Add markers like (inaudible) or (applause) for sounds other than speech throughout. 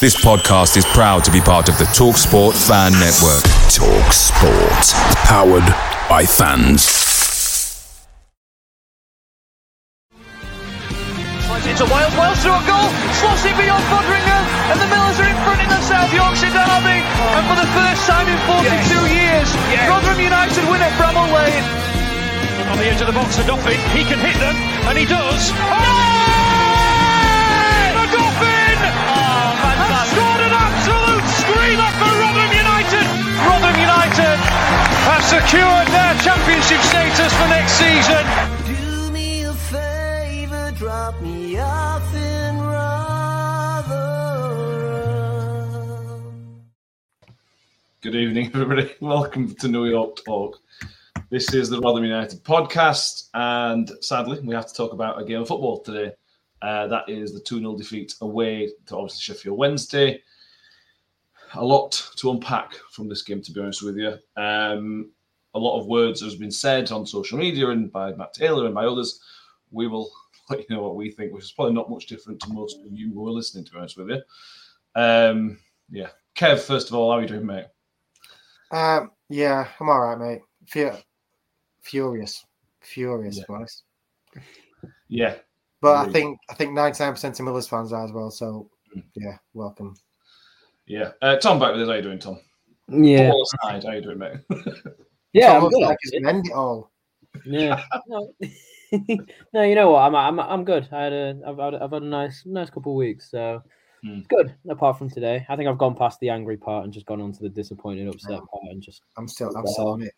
This podcast is proud to be part of the TalkSport Fan Network. TalkSport. Powered by fans. Slides into Wiles, Wiles through a goal, slots beyond Foderingham, and the Millers are in front in the South Yorkshire derby. And for the first time in 42 years, Rotherham United win at Bramall Lane. On the edge of the box for Doffin, he can hit them, and he does. Oh! The secured their championship status for next season. Do me a favor, drop me off in Rotherham. Good evening, everybody. (laughs) Welcome to New York Talk. This is the Rotherham United podcast, and sadly, we have to talk about a game of football today. Uh, that is the 2 0 defeat away to obviously Sheffield Wednesday. A lot to unpack from this game, to be honest with you. Um, a lot of words has been said on social media and by Matt Taylor and by others. We will (laughs) let you know what we think, which is probably not much different to most of you who are listening, to be honest with you. Um, yeah. Kev, first of all, how are you doing, mate? Um, yeah, I'm all right, mate. Fur- furious, furious, Yeah. boys. Yeah. But I think I think 99% of Millers fans are as well. So Mm. yeah, welcome. Yeah. Uh, Tom back with us. How are you doing, Tom? Yeah, Football aside, how you doing, mate? (laughs) yeah, It's I'm good. like it's an end it all. Yeah. (laughs) No. (laughs) no, you know what? I'm I'm I'm good. I had a I've had, I've had a nice nice couple of weeks, so it's good. Apart from today, I think I've gone past the angry part and just gone on to the disappointed, upset Oh. part, and just I'm still I'm still on it.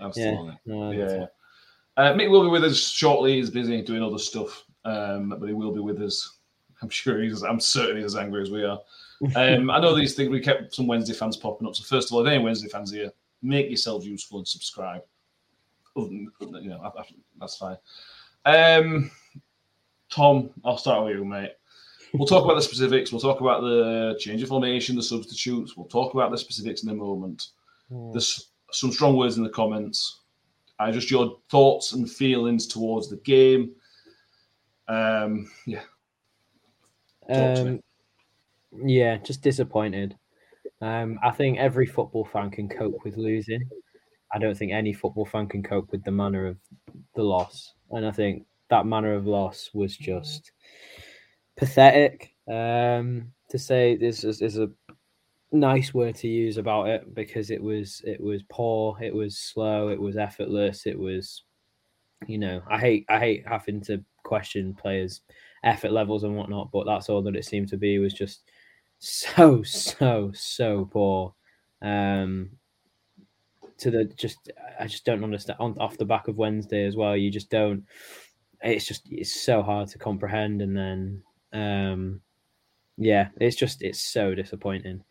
I'm still yeah. on it. No, Yeah. that's yeah. it. Uh, Mick will be with us shortly. He's busy doing other stuff, um, but he will be with us. (laughs) I'm sure he's. I'm certain he's as angry as we are. Um, I know these things. We kept some Wednesday fans popping up. So first of all, if any Wednesday fans here, make yourselves useful and subscribe. Than, you know, I- I- that's fine. Um, Tom, I'll start with you, mate. We'll talk about the specifics. We'll talk about the change of formation, the substitutes. We'll talk about the specifics in a moment. Hmm. There's some strong words in the comments. I just your thoughts and feelings towards the game. Um, yeah, Talk to me. Um, yeah, just disappointed. Um, I think every football fan can cope with losing. I don't think any football fan can cope with the manner of the loss, and I think that manner of loss was just pathetic. Um, to say this is, is a nice word to use about it because it was it was poor, it was slow, it was effortless, it was, you know, I hate I hate having to question players' effort levels and whatnot, but that's all that it seemed to be was just so so so poor. Um, to the just I just don't understand on off the back of Wednesday as well. You just don't. It's just it's so hard to comprehend, and then um, yeah, it's just it's so disappointing,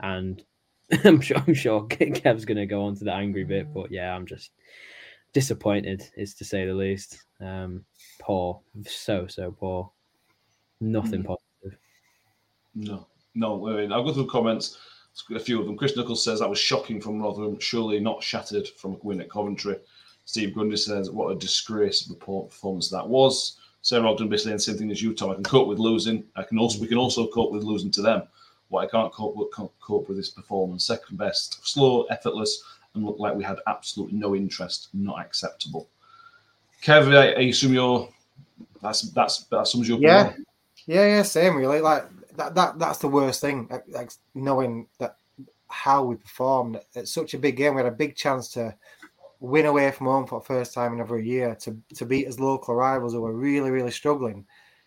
and (laughs) I'm sure I'm sure Kev's gonna go on to the angry bit, but yeah, I'm just disappointed, is to say the least. Um, poor, so so poor, nothing Mm. positive. no, no. I mean, I'll go through comments. A few of them. Chris Nichols says that was shocking from Rotherham. Surely not shattered from a win at Coventry. Steve Grundy says, "What a disgrace of a poor performance that was." Sarah Ogden basically saying the same thing as you, Tom. I can cope with losing. I can also we can also cope with losing to them. What I can't cope with, can't cope with this performance. Second best, slow, effortless, and looked like we had absolutely no interest. Not acceptable. Kev, I, I assume you're that's that's that sums you up. Yeah. Yeah, yeah, same really. Like that, that that's the worst thing. Like, like knowing that how we performed at such a big game. We had a big chance to win away from home for the first time in over a year to to beat as local rivals who were really, really struggling.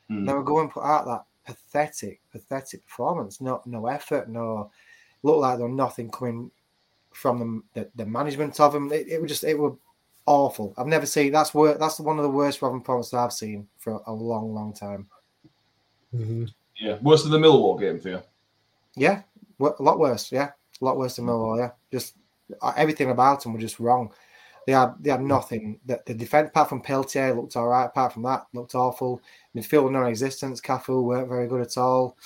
Mm. They were going put out that pathetic, pathetic performance. No, no effort. No, looked like there was nothing coming from them. The, the management of them. It, it was just it was awful. I've never seen that's wor- That's one of the worst Rotherham performances I've seen for a long, long time. Mm-hmm. Yeah, worse than the Millwall game for you. Yeah, a lot worse. Yeah, a lot worse than Millwall. Yeah, just uh, everything about them was just wrong. They had they had nothing. The, the defense, apart from Peltier, looked all right. Apart from that, looked awful. Midfield non-existence. Cafu weren't very good at all.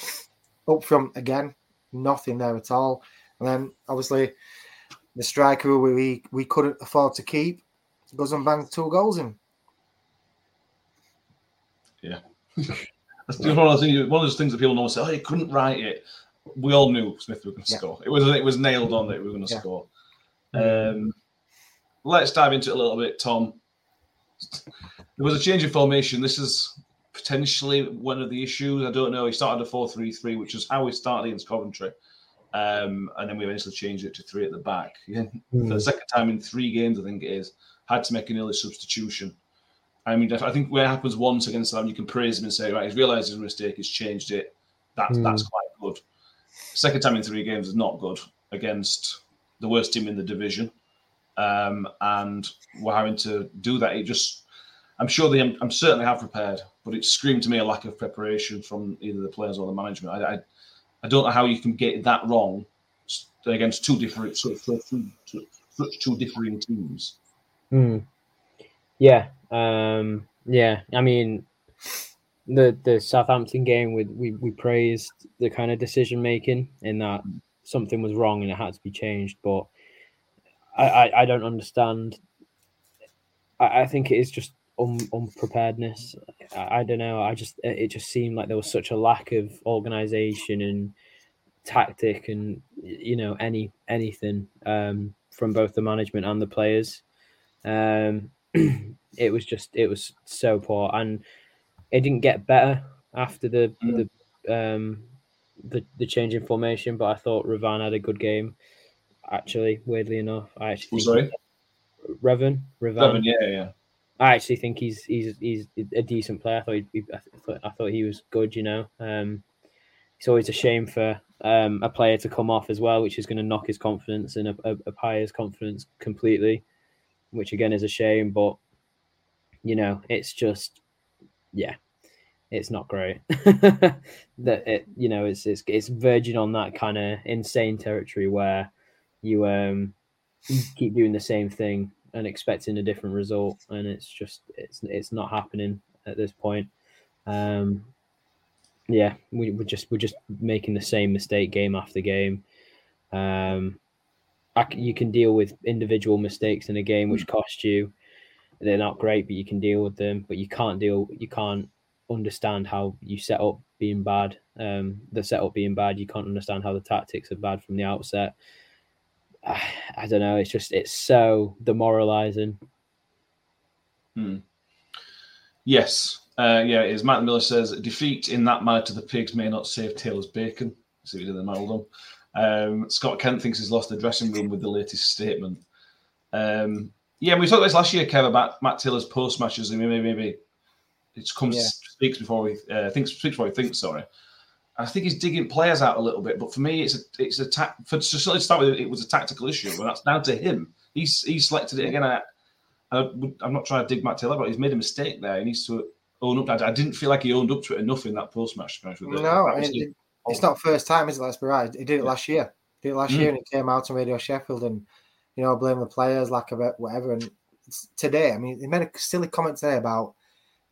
Up front again, nothing there at all. And then obviously the striker we we couldn't afford to keep goes and bangs two goals in. Yeah. (laughs) That's one of those things. One of those things that people know say, "Oh, you couldn't write it." We all knew Smith was going to yeah. score. It was it was nailed on that we were going to yeah. score. Um, let's dive into it a little bit, Tom. There was a change in formation. This is potentially one of the issues. I don't know. He started a 4 3 3, which is how we started against Coventry. Um, and then we eventually changed it to three at the back. Mm. (laughs) For the hmm. second time in three games, I think it is, had to make an early substitution. I mean, I think when it happens once against them, you can praise him and say, right, he's realised his mistake, he's changed it. That's mm. that's quite good. Second time in three games is not good against the worst team in the division, um, and we're having to do that. It just, I'm sure they, I'm certainly have prepared, but it screamed to me a lack of preparation from either the players or the management. I, I, I don't know how you can get that wrong against two different, such, such two differing teams. Mm. Yeah, um, yeah. I mean, the the Southampton game, we we, we praised the kind of decision making in that something was wrong and it had to be changed. But I I, I don't understand. I, I think it is just un, unpreparedness. I, I don't know. I just it just seemed like there was such a lack of organization and tactic and you know any anything um, from both the management and the players. Um, (clears throat) it was just it was so poor, and it didn't get better after the mm. the um the the change in formation. But I thought Revan had a good game. Actually, weirdly enough, I actually sorry, Revan, Revan, Revan, yeah, yeah. I actually think he's he's he's a decent player. I thought he, I thought I thought he was good. You know, um, it's always a shame for um, a player to come off as well, which is going to knock his confidence and a, a, a player's confidence completely which again is a shame. But you know, it's just yeah, it's not great. (laughs) that it you know it's it's it's verging on that kind of insane territory where you um keep doing the same thing and expecting a different result, and it's just it's it's not happening at this point. Um, yeah, we, we're just we're just making the same mistake game after game. Um, you can deal with individual mistakes in a game which mm. cost you. They're not great, but you can deal with them. But you can't deal. You can't understand how you set up being bad. Um, the setup being bad. You can't understand how the tactics are bad from the outset. I, (sighs) I don't know. It's just it's so demoralizing. Hmm. Yes. Uh, yeah, as Matt Miller says, defeat in that manner to the pigs may not save Taylor's bacon. See he did in the um, Scott Kent thinks he's lost the dressing room with the latest statement. Um, yeah, we talked about this last year, Kev, about Matt Taylor's post matches. Maybe, maybe it comes yeah. speaks before we uh, thinks speaks before he thinks. Sorry, I think he's digging players out a little bit. But for me, it's a it's a ta- for to start with, it was a tactical issue, and that's down to him. He's he selected it again. I, I, am not trying to dig Matt Taylor, but he's made a mistake there. He needs to own up. I, I didn't feel like he owned up to it enough in that post match. No, it's not first time, is it? Let's be right. He did it last year. He did it last mm. year, and it came out on Radio Sheffield, and you know, blame the players, lack of it, whatever. And today, I mean, he made a silly comment today about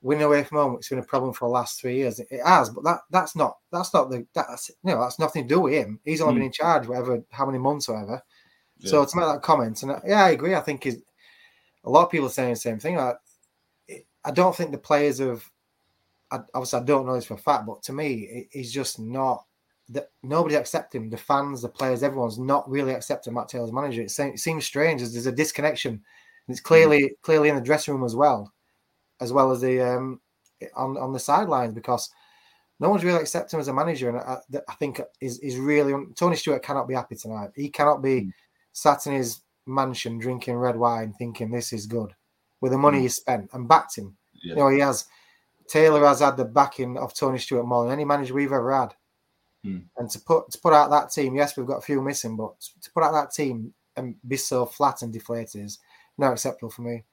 winning away from home. It's been a problem for the last three years. It, has, but that that's not that's not the that's you know that's nothing to do with him. He's only mm. been in charge whatever how many months or whatever. Yeah. So to make that comment, and yeah, I agree. I think is a lot of people are saying the same thing. I, I don't think the players have. Obviously, I don't know this for a fact, but to me, he's just not that nobody accepts him. The fans, the players, everyone's not really accepting Matt Taylor's manager. It seems strange as there's a disconnection. And it's clearly mm. clearly in the dressing room as well, as well as the um, on on the sidelines because no one's really accepting him as a manager, and I, I think is is really Tony Stewart cannot be happy tonight. He cannot be mm. sat in his mansion drinking red wine, thinking this is good with the money mm. he spent and backed him. Yeah. You know, he has Taylor has had the backing of Tony Stewart more than any manager we've ever had. Mm. And to put to put out that team, yes, we've got a few missing, but to put out that team and be so flat and deflated is not acceptable for me.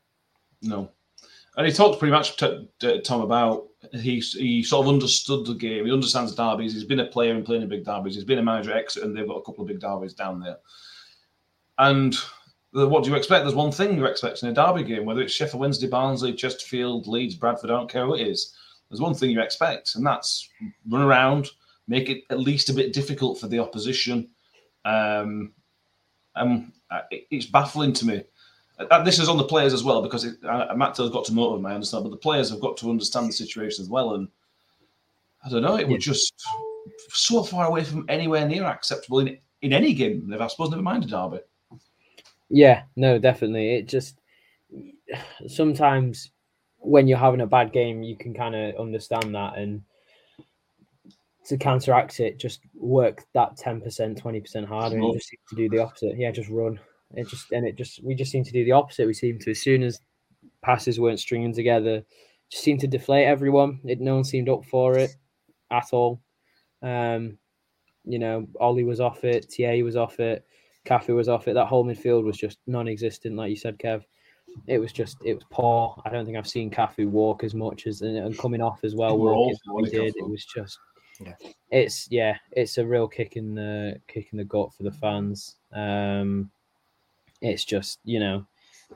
No, and he talked pretty much to, to Tom about he he sort of understood the game. He understands derbies. He's been a player and playing in big derbies. He's been a manager at Exeter, and they've got a couple of big derbies down there. And what do you expect? There's one thing you expect in a derby game, whether it's Sheffield Wednesday, Barnsley, Chesterfield, Leeds, Bradford. I don't care who it is. There's one thing you expect, and that's run around, make it at least a bit difficult for the opposition. Um, and uh, it's baffling to me uh, this is on the players as well because it, uh, Matt Taylor's got to motivate I understand, but the players have got to understand the situation as well. And I don't know, it yeah. was just so far away from anywhere near acceptable in, in any game. I suppose, never mind a derby. Yeah, no, definitely. It just (sighs) sometimes when you're having a bad game, you can kind of understand that and to counteract it, just work that 10%, 20% harder and just to do the opposite. Yeah, just run. It just and it just we just seem to do the opposite. We seem to as soon as passes weren't stringing together, just seemed to deflate everyone. It no one seemed up for it at all. Um, you know, Ollie was off it, TA was off it, Cafu was off it. That whole midfield was just non-existent, like you said, Kev. It was just it was poor. I don't think I've seen Cafu walk as much as and coming off as well. Walking he did. It was just yeah. It's yeah, it's a real kick in the kick in the gut for the fans. Um, it's just you know,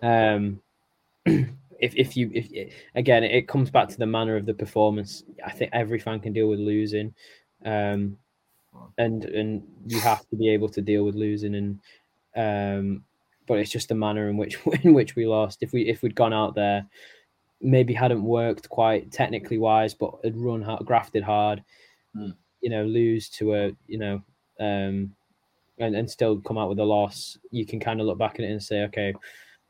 um, (clears throat) if if you if again it comes back to the manner of the performance. I think every fan can deal with losing, um, and and you have to be able to deal with losing and. Um, but it's just the manner in which (laughs) in which we lost. If we if we'd gone out there, maybe hadn't worked quite technically wise, but had run hard, grafted hard, mm. you know, lose to a you know um, and, and still come out with a loss, you can kind of look back at it and say, okay,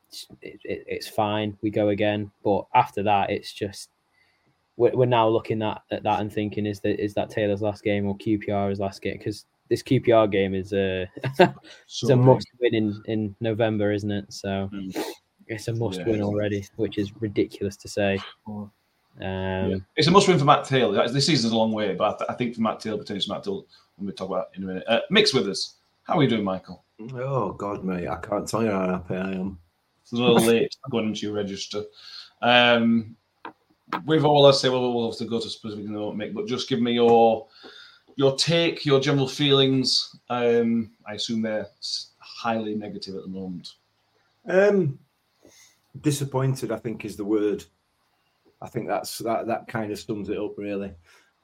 it's, it, it's fine, we go again. But after that, it's just we're, we're now looking at, at that and thinking, is that is that Taylor's last game or QPR's last game? Because this QPR game is a (laughs) it's a must win in, in November, isn't it? So mm. it's a must yeah. win already, which is ridiculous to say. Um, yeah. It's a must win for Matt Taylor. This season's a long way, but I, th- I think for Matt Taylor, potentially Matt Taylor, when we talk about in a minute. Uh, mix with us. How are you doing, Michael? Oh God, mate, I can't tell you how happy I am. It's a little late (laughs) going into your register. Um, we've all I say, well, we'll have to go to specific note, Mick, but just give me your your take, your general feelings. Um, I assume they're highly negative at the moment. Um, disappointed, I think, is the word. I think that's that that kind of sums it up really.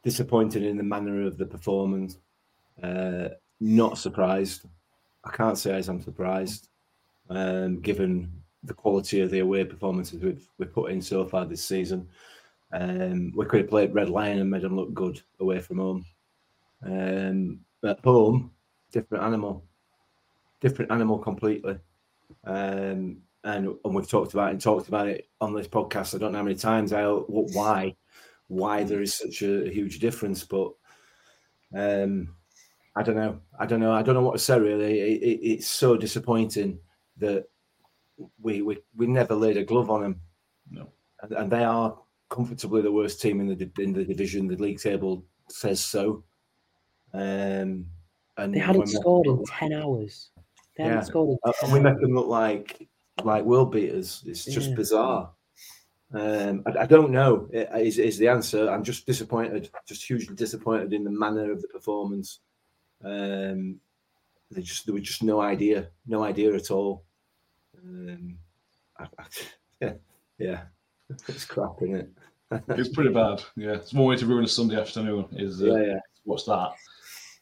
Disappointed in the manner of the performance. Uh, not surprised. I can't say as I'm surprised, um, given the quality of the away performances we've we've put in so far this season. Um, we could have played Red Lion and made them look good away from home. Um, at home, different animal, different animal completely. Um, and and we've talked about it and talked about it on this podcast. I don't know how many times I uh what why why there is such a huge difference, but um, I don't know. I don't know. I don't know what to say. Really, it, it, it's so disappointing that we, we we never laid a glove on them. No, and, and, they are comfortably the worst team in the in the division. The league table says so. Um, and they hadn't scored in (laughs) ten hours. They yeah. Hadn't scored. and we make them look like like world beaters. It's just yeah. bizarre. Um, I, I, don't know. Is is the answer? I'm just disappointed. Just hugely disappointed in the manner of the performance. Um, they just there was just no idea, no idea at all. Um, I, I, (laughs) yeah, yeah, (laughs) it's crap, isn't it? (laughs) it's pretty bad. Yeah, it's one way to ruin a Sunday afternoon. Is uh, yeah, yeah. What's that?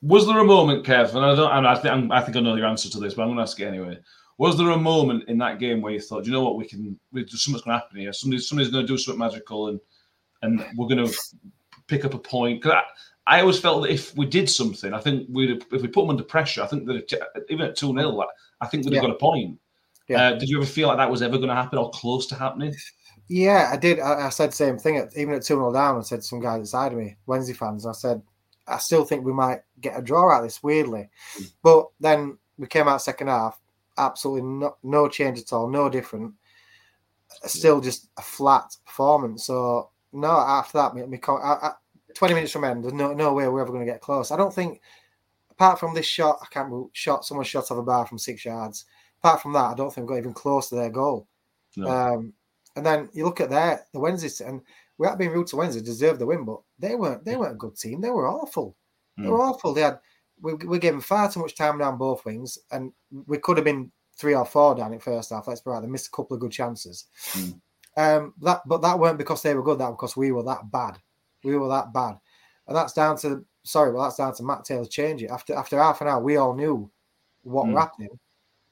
Was there a moment, Kev? And I don't. I think I think I know your answer to this, but I'm going to ask it anyway. Was there a moment in that game where you thought, you know what, we can, we, something's going to happen here. Somebody, somebody's going to do something magical, and and we're going to pick up a point. Because I I, always felt that if we did something, I think we'd if we put them under pressure, I think that even at 2 0, I think we'd have yeah. got a point. Yeah. Uh, did you ever feel like that was ever going to happen or close to happening? Yeah, I did. I, I said the same thing. At, even at 2 0 down, I said to some guys inside of me, Wednesday fans, I said, I still think we might get a draw out of this, weirdly. But then we came out second half, absolutely no, no change at all, no different. Still just a flat performance. So, no, after that, me, me, I, I, 20 minutes from end, there's no, no way we're ever going to get close. I don't think, apart from this shot, I can't move, shot, someone shot off a bar from six yards. Apart from that, I don't think we got even close to their goal. No. Um, and then you look at their the Wednesday, and without being rude to Wednesday, deserved the win, but they weren't they weren't a good team. They were awful. They were awful. They had we we gave them far too much time down both wings, and we could have been three or four down in first half. Let's be right. They missed a couple of good chances. Um, that but that weren't because they were good. That was because we were that bad. We were that bad, and that's down to sorry, well that's down to Matt Taylor change it after after half an hour. We all knew what Mm. were happening.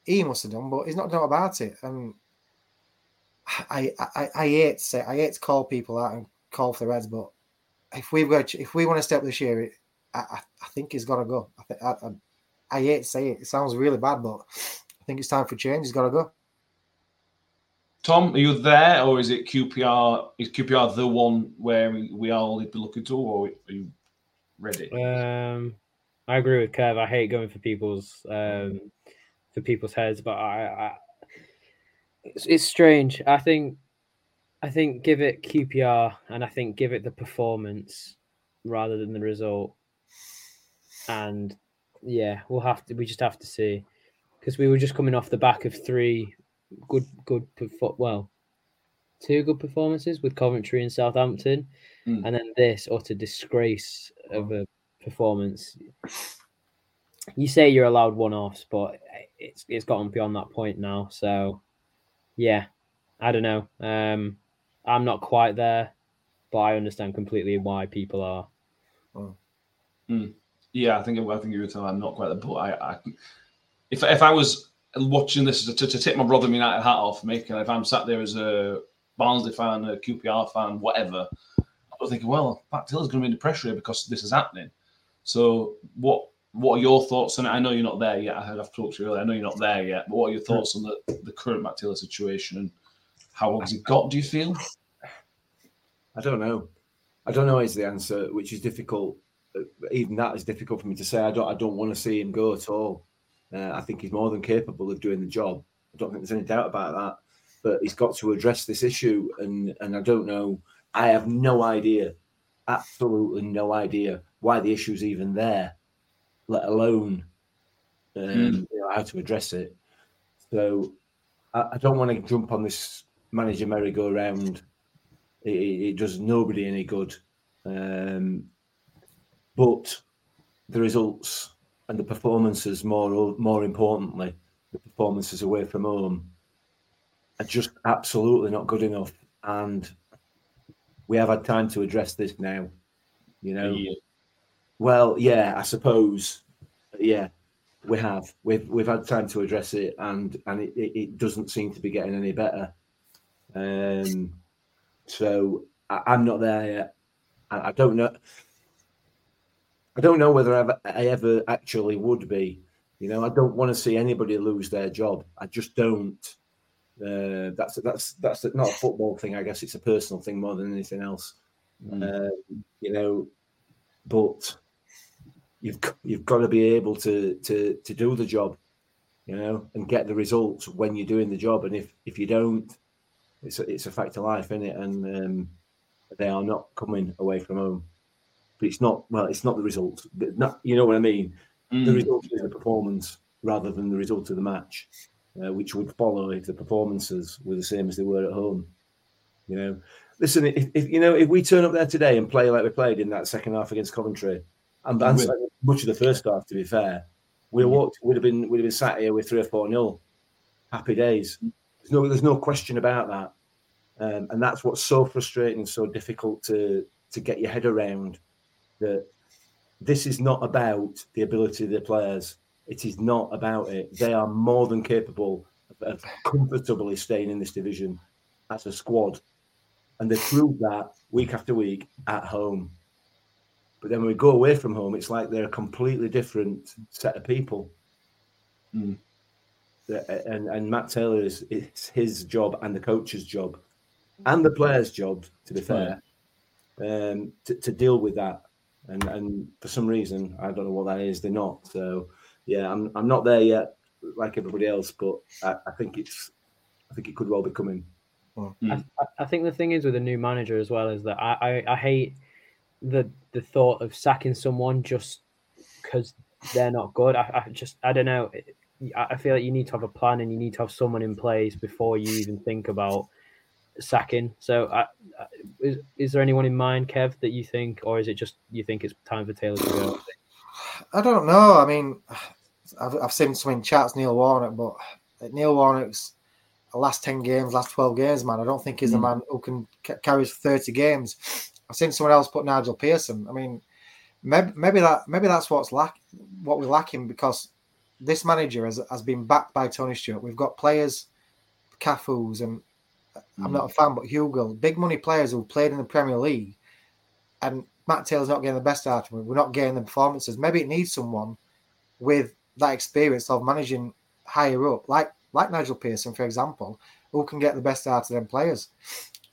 He must have done, but he's not done about it. And I, I I hate to say I hate to call people out and call for the Reds, but if we've got if we want to step this year, it, I, I I think he's got to go. I, think I, I I hate to say it. It sounds really bad, but I think it's time for change. He's got to go. Tom, are you there, or is it QPR? Is QPR the one where we, we all need to be looking to, or are you ready? Um, I agree with Kev. I hate going for people's um, for people's heads, but I, I it's, it's strange. I think I think give it QPR, and I think give it the performance rather than the result. And yeah, we'll have to. We just have to see because we were just coming off the back of three good, good, well, two good performances with Coventry and Southampton, Mm. and then this utter disgrace of a performance. You say you're allowed one-offs, but it's it's gotten beyond that point now. So, yeah, I don't know. Um, I'm not quite there, but I understand completely why people are. Mm. Yeah, I think I think you were telling. I'm not quite there, but I, I if if I was watching this to, to take my brother United hat off, making if I'm sat there as a Barnsley fan, a QPR fan, whatever, I was thinking, well, Pat Taylor's going to be under pressure here because this is happening. So, what what are your thoughts on it? I know you're not there yet. I have talked to you earlier. I know you're not there yet, but what are your hmm. thoughts on the, the current Matt Taylor situation and how long has he got? Do you feel? I don't know. I don't know is the answer, which is difficult. Even that is difficult for me to say. I don't. I don't want to see him go at all. Uh, I think he's more than capable of doing the job. I don't think there's any doubt about that. But he's got to address this issue, and and I don't know. I have no idea, absolutely no idea why the issue's even there, let alone um, Mm. you know, how to address it. So I, I don't want to jump on this manager merry-go-round it, it it does nobody any good. Um, but the results and the performances, more more importantly, the performances away from home, are just absolutely not good enough. And we have had time to address this now. You know, Yeah. well, yeah, I suppose, yeah, we have. We've we've had time to address it, and and it, it, it doesn't seem to be getting any better. Um, so I, I'm not there yet. I, I don't know. I don't know whether I ever, I ever actually would be. You know, I don't want to see anybody lose their job. I just don't. Uh, that's that's that's not a football thing. I guess it's a personal thing more than anything else. Mm. Um, you know, but you've you've got to be able to to to do the job, you know, and get the results when you're doing the job. And if if you don't, it's a, it's a fact of life, isn't it? And um, they are not coming away from home. But it's not well. It's not the result. But Not you know what I mean. The Mm. result is the performance rather than the result of the match, uh, which would follow if the performances were the same as they were at home. You know, listen. If, if you know if we turn up there today and play like we played in that second half against Coventry, and, much of the first half, to be fair, have walked, would have been would have been sat here with three or four nil. Happy days. There's no there's no question about that, um, and that's what's so frustrating and so difficult to to get your head around. That this is not about the ability of the players. It is not about it. They are more than capable of, comfortably staying in this division as a squad. And they prove that week after week at home. But then when we go away from home, it's like they're a completely different set of people. Mm. And, and Matt Taylor is it's his job and the coach's job and the players' job, to be fair, um, to, to deal with that. And and for some reason, I don't know what that is. They're not. So yeah, I'm I'm not there yet, like everybody else. But I, I think it's I think it could well be coming. Hmm. I, I think the thing is with a new manager as well is that I, I, I hate the the thought of sacking someone just because they're not good. I, I just I don't know. I I feel like you need to have a plan and you need to have someone in place before you even think about sacking. So, I, I- is, is there anyone in mind, Kev, that you think, or is it just you think it's time for Taylor to go? (sighs) I don't know. I mean, (sighs) I've, I've seen some in chats, Neil Warnock, but uh, Neil Warnock's last 10 games, last 12 games, man, I don't think he's the Mm. man who can ca- carry 30 games. I've seen someone else put Nigel Pearson. I mean, maybe, maybe that maybe that's what's lack what we're lacking because this manager has, has been backed by Tony Stewart. We've got players, Cafu's, and I'm not a fan, but Hugo, big money players who played in the Premier League, and Matt Taylor's not getting the best out of him. We're not getting the performances. Maybe it needs someone with that experience of managing higher up, like like Nigel Pearson, for example, who can get the best out of them players.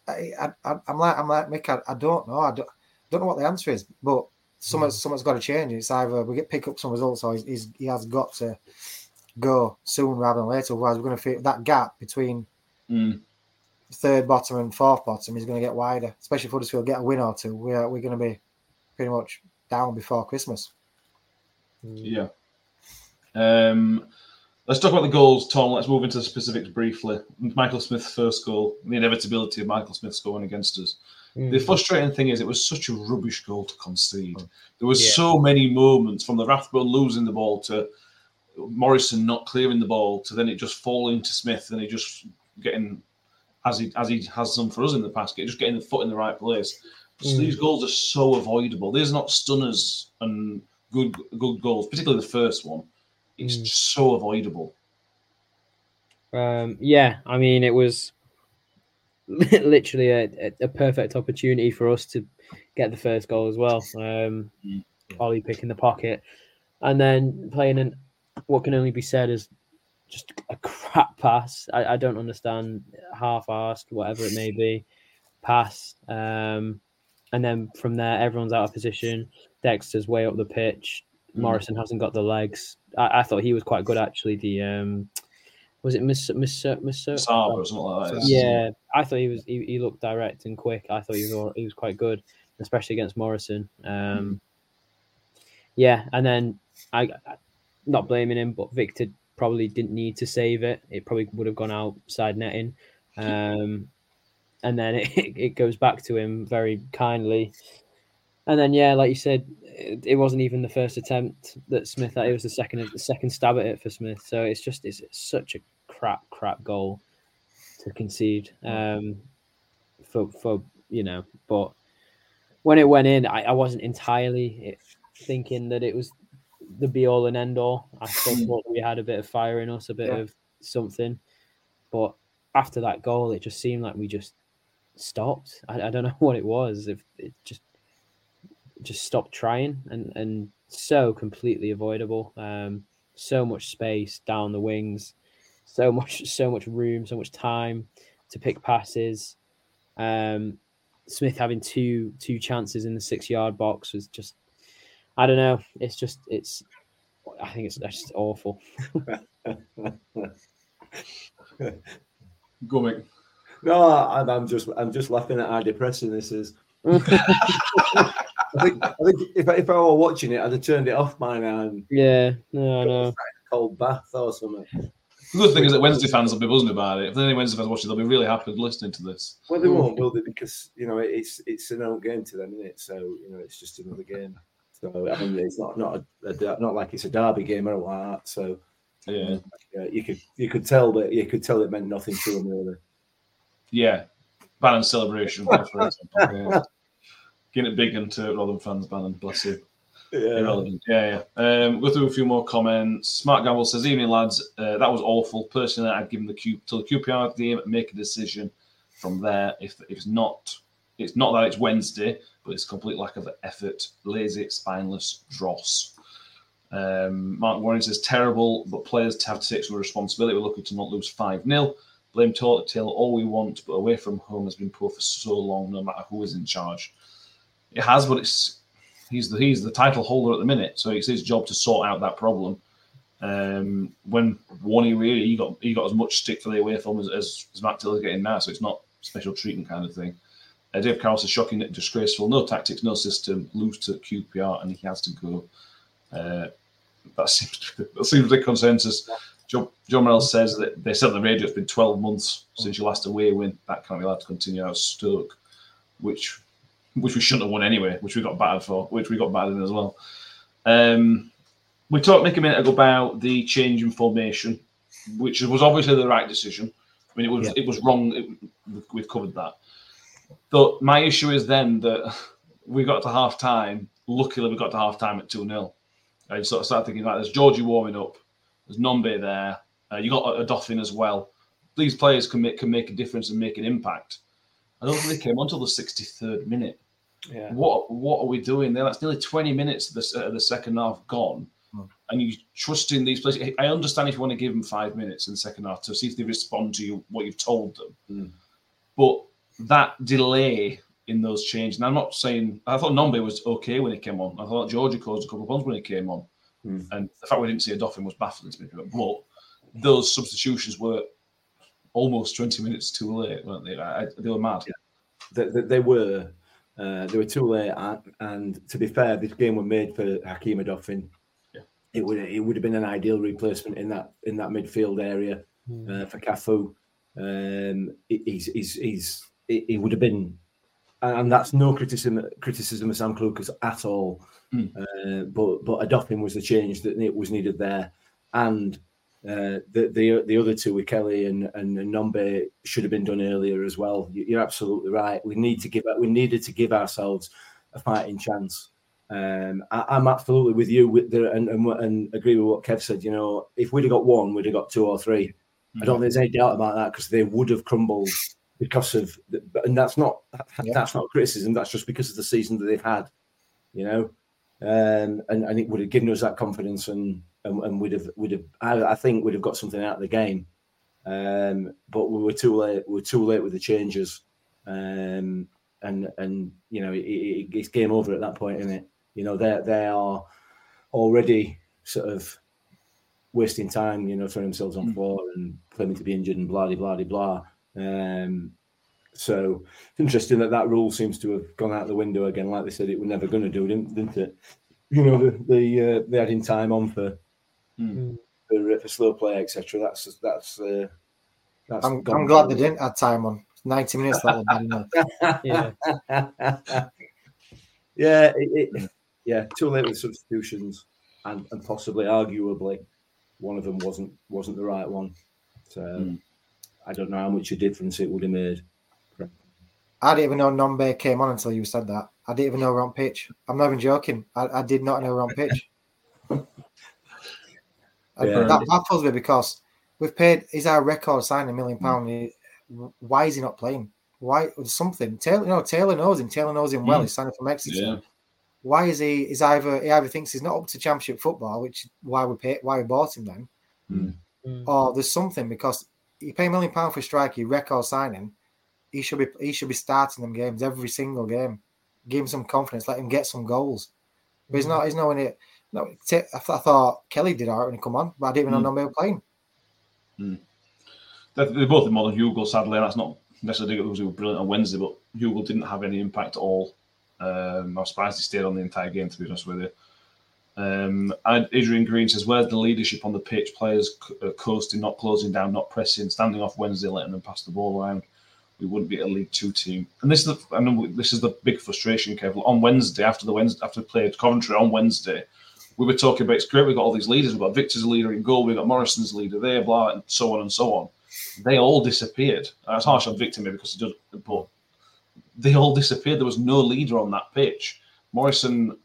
I, I, I'm like I'm like Mick. I, I don't know. I don't, don't know what the answer is, but someone's someone's got to change. It's either we get pick up some results, or he's, he's, he has got to go soon rather than later. Otherwise, we're going to feel that gap between Mm. Third bottom and fourth bottom is going to get wider, especially if Huddersfield get a win or two. We're we're going to be pretty much down before Christmas. Yeah. Um, let's talk about the goals, Tom. Let's move into the specifics briefly. Michael Smith's first goal, the inevitability of Michael Smith scoring against us. The frustrating thing is, it was such a rubbish goal to concede. There was Yeah. so many moments from the Rathbone losing the ball to Morrison not clearing the ball to then it just falling to Smith and he just getting as he as he has done for us in the past, just getting the foot in the right place. So Mm. These goals are so avoidable. These are not stunners and good good goals, particularly the first one. It's Mm. just so avoidable. Um, yeah, I mean, it was (laughs) literally a, a, perfect opportunity for us to get the first goal as well. Um, Mm. Ollie picking the pocket and then playing an what can only be said as just a crap pass. I, I don't understand half-assed, whatever it may be, pass. Um, and then from there, everyone's out of position. Dexter's way up the pitch. Mm. Morrison hasn't got the legs. I, I thought he was quite good actually. The um, was it Miss Miss Miss Saab or something like that. Yeah, I thought he was. He, he looked direct and quick. I thought he was. all- He was quite good, especially against Morrison. Um, yeah, and then I, I, not blaming him, but Victor probably didn't need to save it. It probably would have gone outside netting. Um, and then it, (laughs) it goes back to him very kindly. And then yeah, like you said, it, it wasn't even the first attempt that Smith. It was the second the second stab at it for Smith. So it's just it's, such a crap crap goal to concede. Um, for for you know, but when it went in, I, I wasn't entirely thinking that it was the be all and end all. I still thought we had a bit of fire in us, a bit Yeah. of something. But after that goal, it just seemed like we just stopped. I, I don't (laughs) know what it was. If it just just stopped trying and and so completely avoidable. Um, so much space down the wings, so much (laughs) so much room, so much time to pick passes. Um, Smith having two two chances in the six yard box was just I don't know. It's just it's I think it's just awful. (laughs) Go, Mick. No, I'm, I'm just I'm just laughing at how depressing this is. (laughs) I think, I think if, I- if I were watching it, I'd have turned it off by now and yeah, no, I know. cold bath or something. The good thing is that Wednesday fans will be buzzing about it. If any Wednesday fans watch it, they'll be really happy listening to this. Well, they won't, will they? Because you know it's it's an old game to them, isn't it? So you know it's just another game. So I mean, it's not not a, a not like it's a derby game or anything like that. So Yeah, yeah, you could you could tell that you could tell it meant nothing to them really. yeah. Bannan celebration, for. (laughs) Yeah. Getting it big into Rotherham fans, Bannan, bless you. Yeah. Irrelevant. Yeah, yeah. Um, go through a few more comments. Smart Gamble says, "Evening, lads. Uh, that was awful. Personally, I'd give him the Q till the QPR game and make a decision from there. If, if it's not, it's not that it's Wednesday, but it's complete lack of effort, lazy, spineless dross." Um, Mark Warren says, "Terrible, but players have to take some responsibility. We're lucky to not lose five 0 blame Taylor all we want, but away from home has been poor for so long, no matter who is in charge. It has, but it's he's the he's the title holder at the minute, so it's his job to sort out that problem. Um, when Warney really he got he got as much stick for the away from as, as, as Matt Taylor's getting now, so it's not special treatment kind of thing. Uh, Dave Carroll is shocking, disgraceful, no tactics, no system, lose to QPR, and he has to go. Uh, that (laughs) seems that seems the consensus. John, John Morrell says that they said on the radio it's been 12 months since your last away win. That can't be allowed to continue out Stoke, which which we shouldn't have won anyway, which we got battered for, which we got battered in as well. Um, we talked Nick a minute ago about the change in formation, which was obviously the right decision. I mean, it was Yeah. it was wrong. It, we've covered that. But my issue is then that (laughs) we got to half time. Luckily, we got to half time at 2 0. I sort of started thinking, right, there's Georgie warming up, there's Nombe there, uh, you got a, Doffin as well. These players can make can make a difference and make an impact. I don't think they came on until the 63rd minute. Yeah. What what are we doing there? That's nearly 20 minutes of the, of the second half gone. And you trust in these players. I understand if you want to give them five minutes in the second half to see if they respond to you, what you've told them. Mm. But that delay in those changes, and I'm not saying I thought Nombe was okay when he came on. I thought Georgie caused a couple of problems when he came on. Mm. And the fact we didn't see a Doffin was baffling to me. But those substitutions were almost 20 minutes too late, weren't they? I, I- they were mad. They, they, they were. Uh, they were too late, and, and to be fair, this game was made for Hakeem Odoffin. Yeah. It would it would have been an ideal replacement in that in that midfield area uh, for Cafu. Um, he's he's he's he would have been, and that's no criticism criticism of Sam Clucas at all. Mm. Uh, but but Odoffin was the change that it was needed there, and uh, the the the other two with Kelly and and, Nombe should have been done earlier as well. You- You're absolutely right. We need to give we needed to give ourselves a fighting chance. Um, I, I'm absolutely with you with the, and, and and agree with what Kev said. You know, if we'd have got one, we'd have got two or three. I don't think there's any doubt about that because they would have crumbled because of, the, and that's not that's not criticism. That's just because of the season that they've had. You know, um, and and it would have given us that confidence, and and, and we'd have would have I, I think we'd have got something out of the game. Um, but we were too late. We were too late with the changes, um, and and you know it, it, it's game over at that point, isn't it? You know they they are already sort of wasting time, you know, throwing themselves on floor and claiming to be injured and blah blah blah blah. Um, so it's interesting that that rule seems to have gone out the window again. Like they said, it was never going to do, didn't, didn't it? You know, the the, uh, the adding time on for Mm. for, for slow play, etc. That's that's uh, that's. I'm, gone I'm glad down. they didn't add time on. 90 minutes, that was bad enough. Yeah. (laughs) yeah, it, it, yeah, too late with substitutions, and, and possibly, arguably, one of them wasn't wasn't the right one. So Mm. I don't know how much a difference it would have made. I didn't even know Nombe came on until you said that. I didn't even know we're on pitch. I'm not even joking. I, I did not know we're on pitch. Yeah. That baffles me because we've paid. Is our record signing a million pound? He- Why is he not playing? Why something? Taylor, you know, Taylor knows him. Taylor knows him well. Mm. He's signing from Exeter. Yeah. Why is he? Is either he either thinks he's not up to championship football, which why we pay, why we bought him then, Mm. or there's something because you pay a million pound for a striker, record signing. He should be he should be starting them games every single game. Give him some confidence, let him get some goals. But he's mm. not. He's not in it. No, I, th- I thought Kelly did all right when he come on, but I didn't even know mm. nobody was playing. Mm. They're, they're both more than Hugo, sadly. and That's not necessarily because he was brilliant on Wednesday, but Hugo didn't have any impact at all. Um, I was surprised he stayed on the entire game, to be honest with you. Um, and Adrian Green says, Where's the leadership on the pitch? Players uh, coasting, not closing down, not pressing, standing off Wednesday, letting them pass the ball around. We wouldn't be a League Two team. And this is the I know this is the big frustration, Kev. On Wednesday, after the Wednesday, after we played Coventry on Wednesday, we were talking about it's great. We've got all these leaders. We've got Victor's leader in goal. We've got Morrison's leader there, blah, and so on and so on. They all disappeared. That's harsh on Victor maybe because he does, but they all disappeared. There was no leader on that pitch. Morrison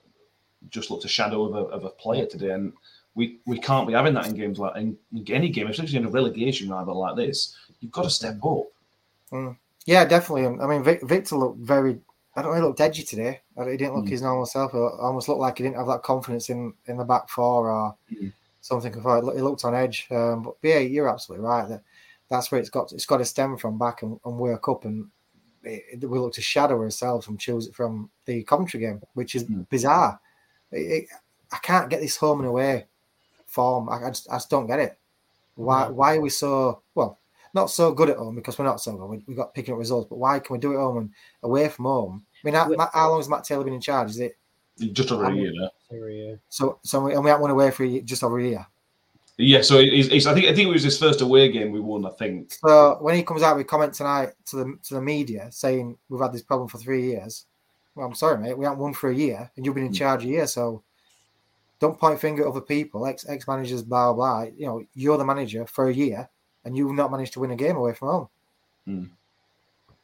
just looked a shadow of a, of a player today, and we, we can't be having that in games like in any game, especially in a relegation rather like this. You've got to step up. Mm. Yeah, definitely. I mean, Vic, Victor looked very. I don't know. He looked edgy today. He didn't look Mm. his normal self. It almost looked like he didn't have that confidence in in the back four or Mm. something. I thought He looked on edge. Um, but yeah, you're absolutely right. That that's where it's got it's got to stem from back and, and work up and it, we look to shadow ourselves from choose from the Coventry game, which is mm. bizarre. It, it, I can't get this home and away form. I, I, just, I just don't get it. Why why are we so well? Not so good at home because we're not so good. We, we got picking up results, but why can we do it home and away from home? I mean, how, how long has Matt Taylor been in charge? Is it just over a year? Yeah. So so we, and we haven't won away for just over a year. Yeah, so it's, it's, I think I think it was his first away game we won. I think. So when he comes out with comment tonight to the to the media saying we've had this problem for three years, well, I'm sorry, mate, we haven't won for a year, and you've been in hmm. charge a year, so don't point finger at other people, ex ex managers, blah blah. You know, you're the manager for a year, and you've not managed to win a game away from home. Mm.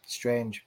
Strange.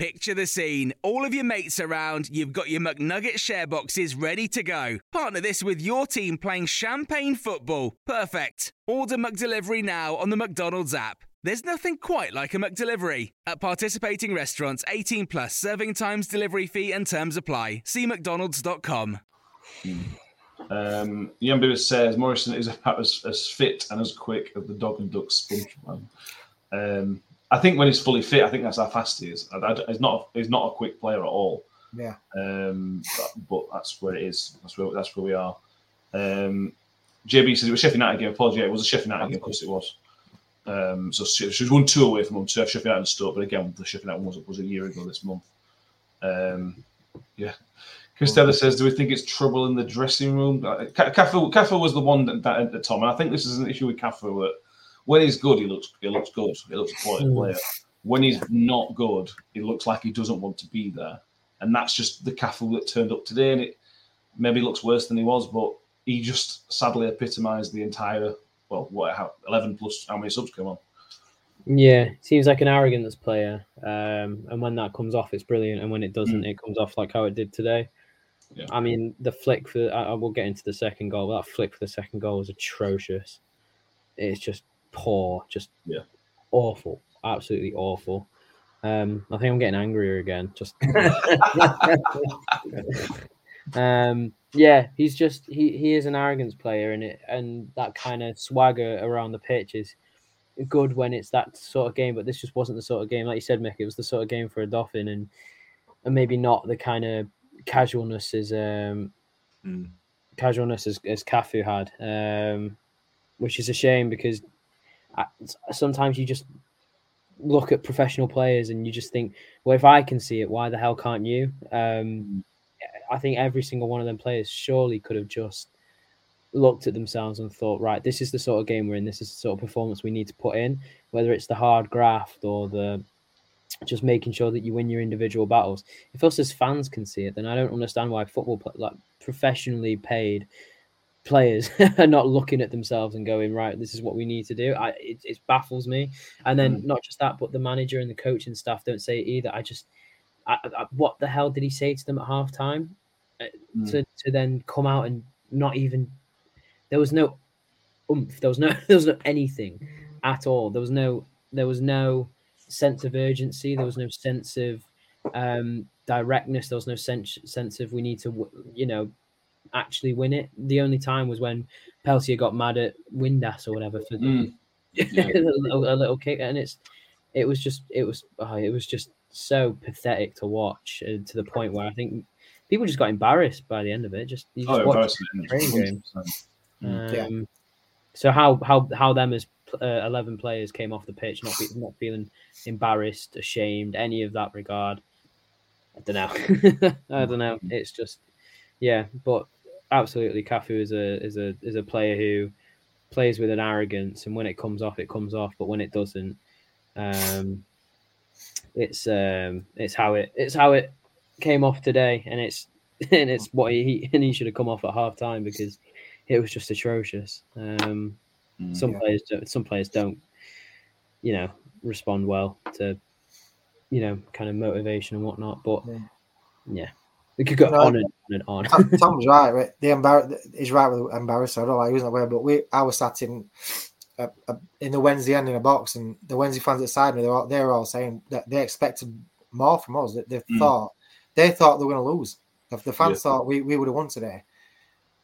Picture the scene. All of your mates around, you've got your McNugget share boxes ready to go. Partner this with your team playing champagne football. Perfect. Order McDelivery now on the McDonald's app. There's nothing quite like a McDelivery. At participating restaurants, 18 plus serving times, delivery fee, and terms apply. See McDonald's.com. Um, Ian says Morrison is about as, as fit and as quick as the dog and duck sponge man. Um, I think when he's fully fit, I think that's how fast he is. He's not he's not a quick player at all. Yeah. Um, but, but, that's where it is. That's where that's where we are. Um, JB says it was Sheffield United game. Apology, it was a Sheffield United game. Of course, it was. Um, so she, she's one two away from two Sheffield United and Stoke. But again, the Sheffield United one was, was a year ago this month. Um, yeah. Christella says, "Do we think it's trouble in the dressing room?" Cafu, Cafu was the one that, that at the time, and I think this is an issue with Cafu that when he's good, he looks he looks good. He looks a quality mm. player. When he's not good, he looks like he doesn't want to be there. And that's just the Cafu that turned up today. And it maybe looks worse than he was, but he just sadly epitomised the entire well, what how eleven plus how many subs come on. Yeah, seems like an arrogance player. Um, and when that comes off, it's brilliant. And when it doesn't, mm. it comes off like how it did today. Yeah. I mean, the flick for I, I will get into the second goal. That flick for the second goal was atrocious. It's just poor, just yeah, awful, absolutely awful. Um, I think I'm getting angrier again. Just (laughs) um, yeah, he's just he he is an arrogance player, and it and that kind of swagger around the pitch is good when it's that sort of game. But this just wasn't the sort of game, like you said, Mick. It was the sort of game for a Odoffin, and and maybe not the kind of casualness as um mm. casualness as, as Cafu had, um, which is a shame because sometimes you just look at professional players and you just think, well, if I can see it, why the hell can't you? Um, I think every single one of them players surely could have just looked at themselves and thought, right, this is the sort of game we're in. This is the sort of performance we need to put in, whether it's the hard graft or the just making sure that you win your individual battles. If us as fans can see it, then I don't understand why football, like professionally paid players (laughs) are not looking at themselves and going right this is what we need to do. I, it, it baffles me. And then mm. not just that but the manager and the coaching staff don't say it either. I just I, I, what the hell did he say to them at half time? Uh, mm. to, to then come out and not even there was no oomph. There was no (laughs) there was no anything at all. There was no there was no sense of urgency. There was no sense of um directness. There was no sense sense of we need to you know actually win it. The only time was when Peltier got mad at Windass or whatever for mm. (laughs) yeah. a, little, a, little, kick, and it's it was just it was oh, it was just so pathetic to watch uh, to the point where I think people just got embarrassed by the end of it. Just you just oh, training games. Mm. Um, yeah. So how how how them as uh, eleven players came off the pitch not be, not feeling embarrassed, ashamed, any of that regard. I don't know. (laughs) I don't know. Mm. It's just yeah, but absolutely, Cafu is a is a is a player who plays with an arrogance, and when it comes off, it comes off. But when it doesn't, um, it's um, it's how it it's how it came off today, and it's (laughs) and it's what he and he should have come off at half time because it was just atrocious. Um, Mm. some Yeah. players don't, some players don't, you know, respond well to, you know, kind of motivation and whatnot. But Yeah. yeah, we could go No, on and on and on. (laughs) Tom's right. right? The embar- he's right with embarrassed. I don't like using that word, but we I was sat in uh, uh, in the Wednesday end in a box, and the Wednesday fans outside me, they were all, they were all saying that they expected more from us. That they Mm. thought they thought they were going to lose. The, the fans Yeah. thought we, we would have won today,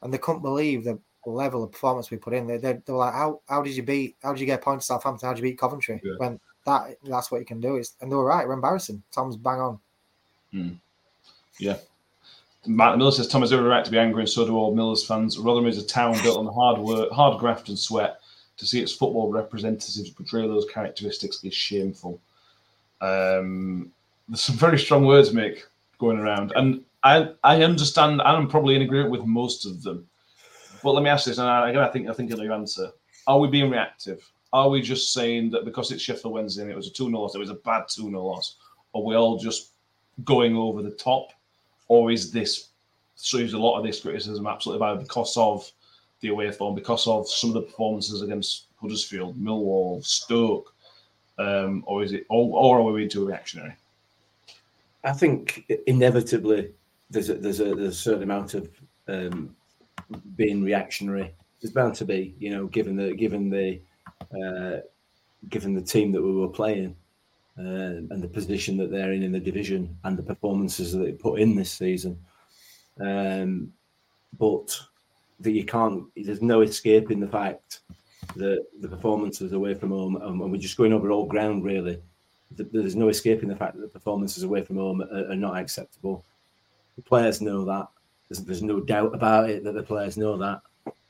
and they couldn't believe the level of performance we put in. They, they, they were like, "How how did you beat? How did you get points to Southampton? How did you beat Coventry? Yeah. When that that's what you can do." It's, and they were right. We're embarrassing. Tom's bang on. Yeah. Matt Miller says Tom has every right to be angry, and so do all Millers fans. Rotherham is a town built on hard work, hard graft, and sweat. To see its football representatives portray those characteristics is shameful. Um, there's some very strong words, Mick, going around, and I I understand, and I'm probably in agreement with most of them. But let me ask this, and I, again, I think I think I know answer. Are we being reactive? Are we just saying that because it's Sheffield Wednesday and it was a 2 0 loss, it was a bad 2 0 loss? Are we all just going over the top? Or is this, so is a lot of this criticism absolutely valid because of the away form, because of some of the performances against Huddersfield, Millwall, Stoke? Um, or is it, or, or are we too reactionary? I think inevitably there's a, there's a there's a certain amount of um, being reactionary. There's bound to be, you know, given the given the uh, given the team that we were playing uh, and the position that they're in in the division and the performances that they put in this season. Um, but that you can't. There's no escaping the fact that the performances away from home, and we're just going over all ground really th- there's no escaping the fact that the performances away from home are, are not acceptable. The players know that. There's, there's no doubt about it that the players know that.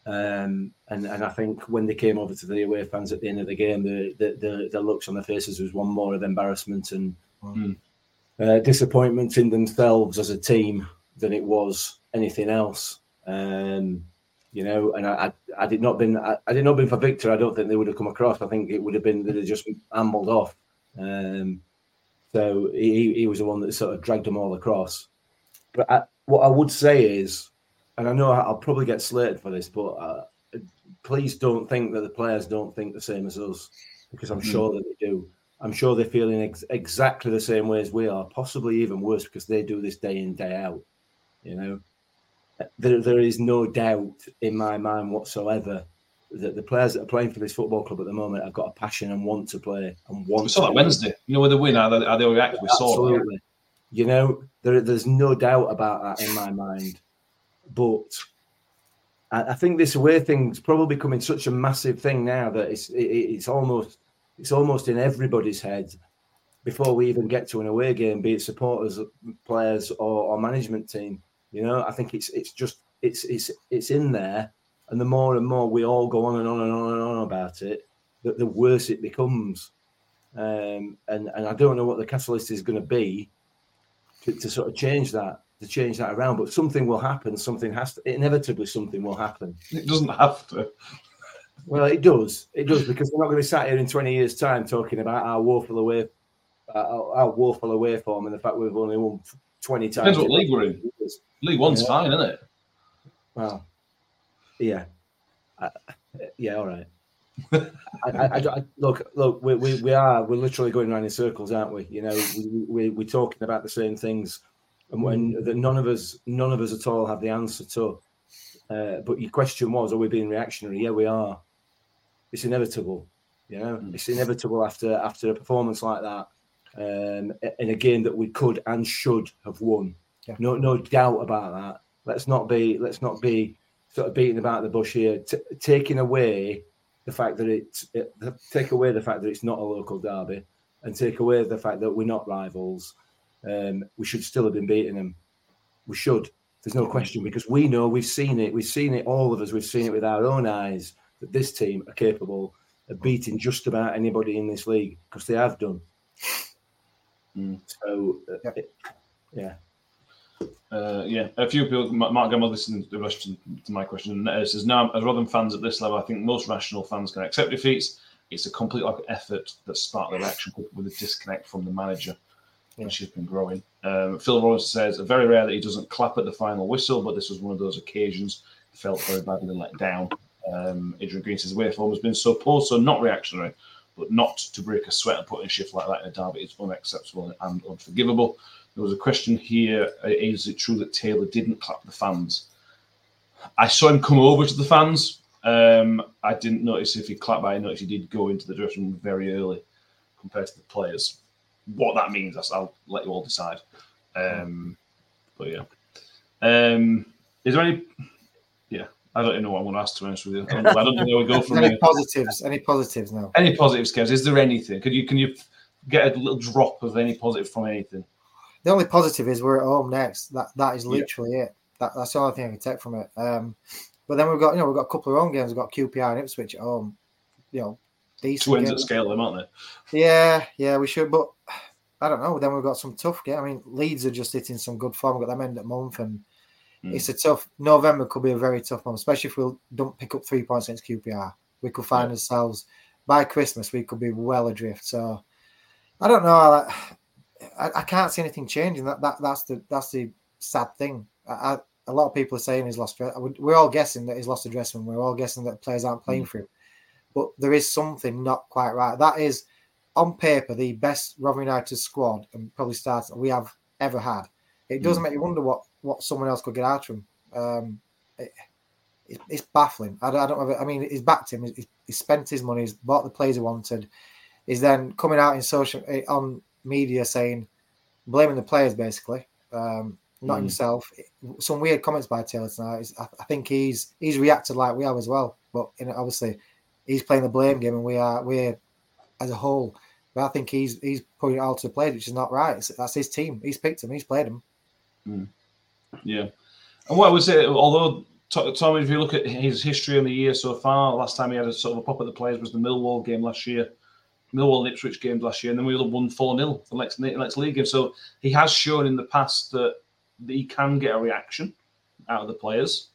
Um, and, and I think when they came over to the away fans at the end of the game, the the, the, the looks on their faces was one more of embarrassment and Mm. uh, disappointment in themselves as a team than it was anything else. Um, you know, and I, I, I did not been, I, I did not been for Victor. I don't think they would have come across. I think it would have been they'd just ambled off. Um, so he, he was the one that sort of dragged them all across. But I, what I would say is, and I know I'll probably get slated for this, but uh, please don't think that the players don't think the same as us, because I'm Mm. sure that they do. I'm sure they're feeling ex- exactly the same way as we are, possibly even worse because they do this day in day out. You know, there, there is no doubt in my mind whatsoever that the players that are playing for this football club at the moment have got a passion and want to play and want. We saw to that. Wednesday. You know, with the win, how they, how they react. We saw. Absolutely. You know, there, there's no doubt about that in my mind. But I, I think this away thing's probably becoming such a massive thing now that it's it, it's almost it's almost in everybody's head before we even get to an away game, be it supporters, players, or, or management team. You know, I think it's it's just it's it's it's in there, and the more and more we all go on and on and on and on about it, the, the worse it becomes. Um, and and I don't know what the catalyst is going to be to, to sort of change that to change that around. But something will happen. Something has to inevitably something will happen. It doesn't have to. Well, it does. It does because we're not going to be sat here in twenty years' time talking about our woeful away, uh, our, our woeful away form and the fact we've only won twenty times. Depends what league we're in. League One's Yeah. fine, isn't it? Well, yeah, I, yeah, all right. (laughs) I, I, I, look, look, we, we, we are we're literally going around in circles, aren't we? You know, we, we we're talking about the same things, and when that none of us, none of us at all have the answer to. Uh, but your question was, are we being reactionary? Yeah, we are. It's inevitable. You know, it's inevitable after after a performance like that, um, in a game that we could and should have won. Yeah. No, no doubt about that. Let's not be let's not be sort of beating about the bush here, T- taking away the fact that it's it, take away the fact that it's not a local derby, and take away the fact that we're not rivals. Um, we should still have been beating them. We should. There's no question because we know we've seen it. We've seen it. All of us. We've seen it with our own eyes that this team are capable of beating just about anybody in this league because they have done. Mm. So, uh, it- yeah. Uh, yeah, a few people. Ma- Mark Gamble listening to, the to, to my question uh, says, "Now, as Rotherham fans at this level, I think most rational fans can accept defeats. It's a complete lack of effort that sparked the reaction with a disconnect from the manager, which has been growing." Um, Phil Rose says, "Very rare that he doesn't clap at the final whistle, but this was one of those occasions. he felt very badly let down. Um, Adrian Green says away form has been so poor, so not reactionary, but not to break a sweat and put in a shift like that in a derby is unacceptable and unforgivable. There was a question here: uh, it true that Taylor didn't clap the fans? I saw him come over to the fans. Um, I didn't notice if he clapped, but I noticed he did go into the dressing room very early compared to the players. What that means, I'll let you all decide. Um, but yeah, um, is there any? Yeah, I don't even know what I'm going to ask to be honest with you. I don't know, I don't know where we go from any here. positives? Any positives now? Any positives, Kev? Is there anything? Can you can you get a little drop of any positive from anything? The only positive is we're at home next. That that is literally it. That, that's the only thing I can take from it. Um, but then we've got you know we've got a couple of home games. We've got QPR and Ipswich at home. You know, decent. Two ends at scale, them, aren't they? Yeah, yeah, we should. But I don't know. Then we've got some tough games. I mean, Leeds are just hitting some good form. We've got them end of month, and Hmm. it's a tough. November could be a very tough month, especially if we don't pick up three points against QPR. We could find ourselves by Christmas. We could be well adrift. So I don't know. I, I, I can't see anything changing. That, that that's the that's the sad thing. I, I, a lot of people are saying he's lost. We're all guessing that he's lost the dressing room. We're all guessing that players aren't playing Mm. for him. But there is something not quite right. That is on paper the best Rotherham United squad and probably starts we have ever had. It doesn't Mm. make you wonder what what someone else could get out of him. Um, it, it, it's baffling. I don't, I don't have. it- I mean, he's backed him. He's, he's spent his money. He's bought the players he wanted. He's then coming out in social eh, on media saying, blaming the players basically, um, not Mm. himself. Some weird comments by Taylor tonight. I, I think he's he's reacted like we have as well. But you know, obviously, he's playing the blame game, and we are we're as a whole. But I think he's he's putting it all to the players, which is not right. It's- that's his team. He's picked him. He's played him. Mm. Yeah. And what I would say, although Tommy, if you look at his history in the year so far, last time he had a sort of a pop at the players was the Millwall game last year, Millwall and Ipswich games last year, and then we won 4 0 the next, next league game. So he has shown in the past that, that he can get a reaction out of the players.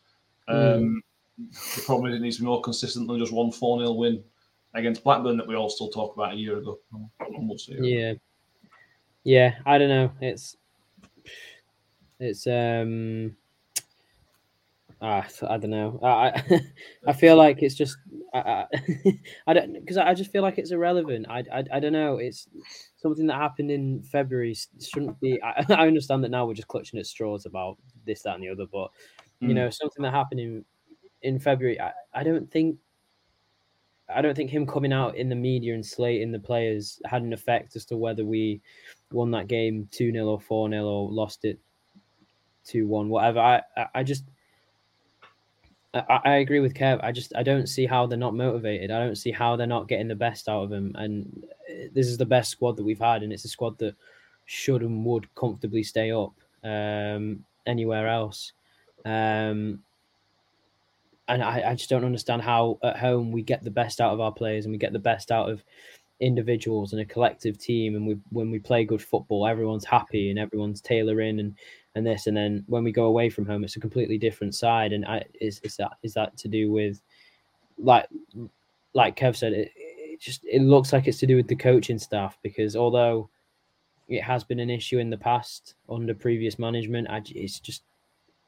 Um, The problem is it needs to be more consistent than just one 4 0 win against Blackburn that we all still talk about a year ago. Almost a year ago. Yeah. Yeah, I don't know. It's it's um ah, I don't know. I I, (laughs) I feel like it's just I I, (laughs) I don't because I just feel like it's irrelevant. I, I I don't know. It's something that happened in February shouldn't be. I, (laughs) I understand that now we're just clutching at straws about this, that, and the other, but you Mm. know something that happened in in February. I, I don't think I don't think him coming out in the media and slating the players had an effect as to whether we won that game 2 0 or 4 0 or lost it 2 1, whatever. I, I, just. I, I agree with Kev. I just I don't see how they're not motivated. I don't see how they're not getting the best out of him. And uh, this is the best squad that we've had, and it's a squad that should and would comfortably stay up um, anywhere else. Um, and I, I just don't understand how at home we get the best out of our players and we get the best out of individuals and a collective team. And we when we play good football everyone's happy and everyone's tailoring and and this. And then when we go away from home it's a completely different side. And I is is that is that to do with like like Kev said it, it just it looks like it's to do with the coaching staff because although it has been an issue in the past under previous management I, it's just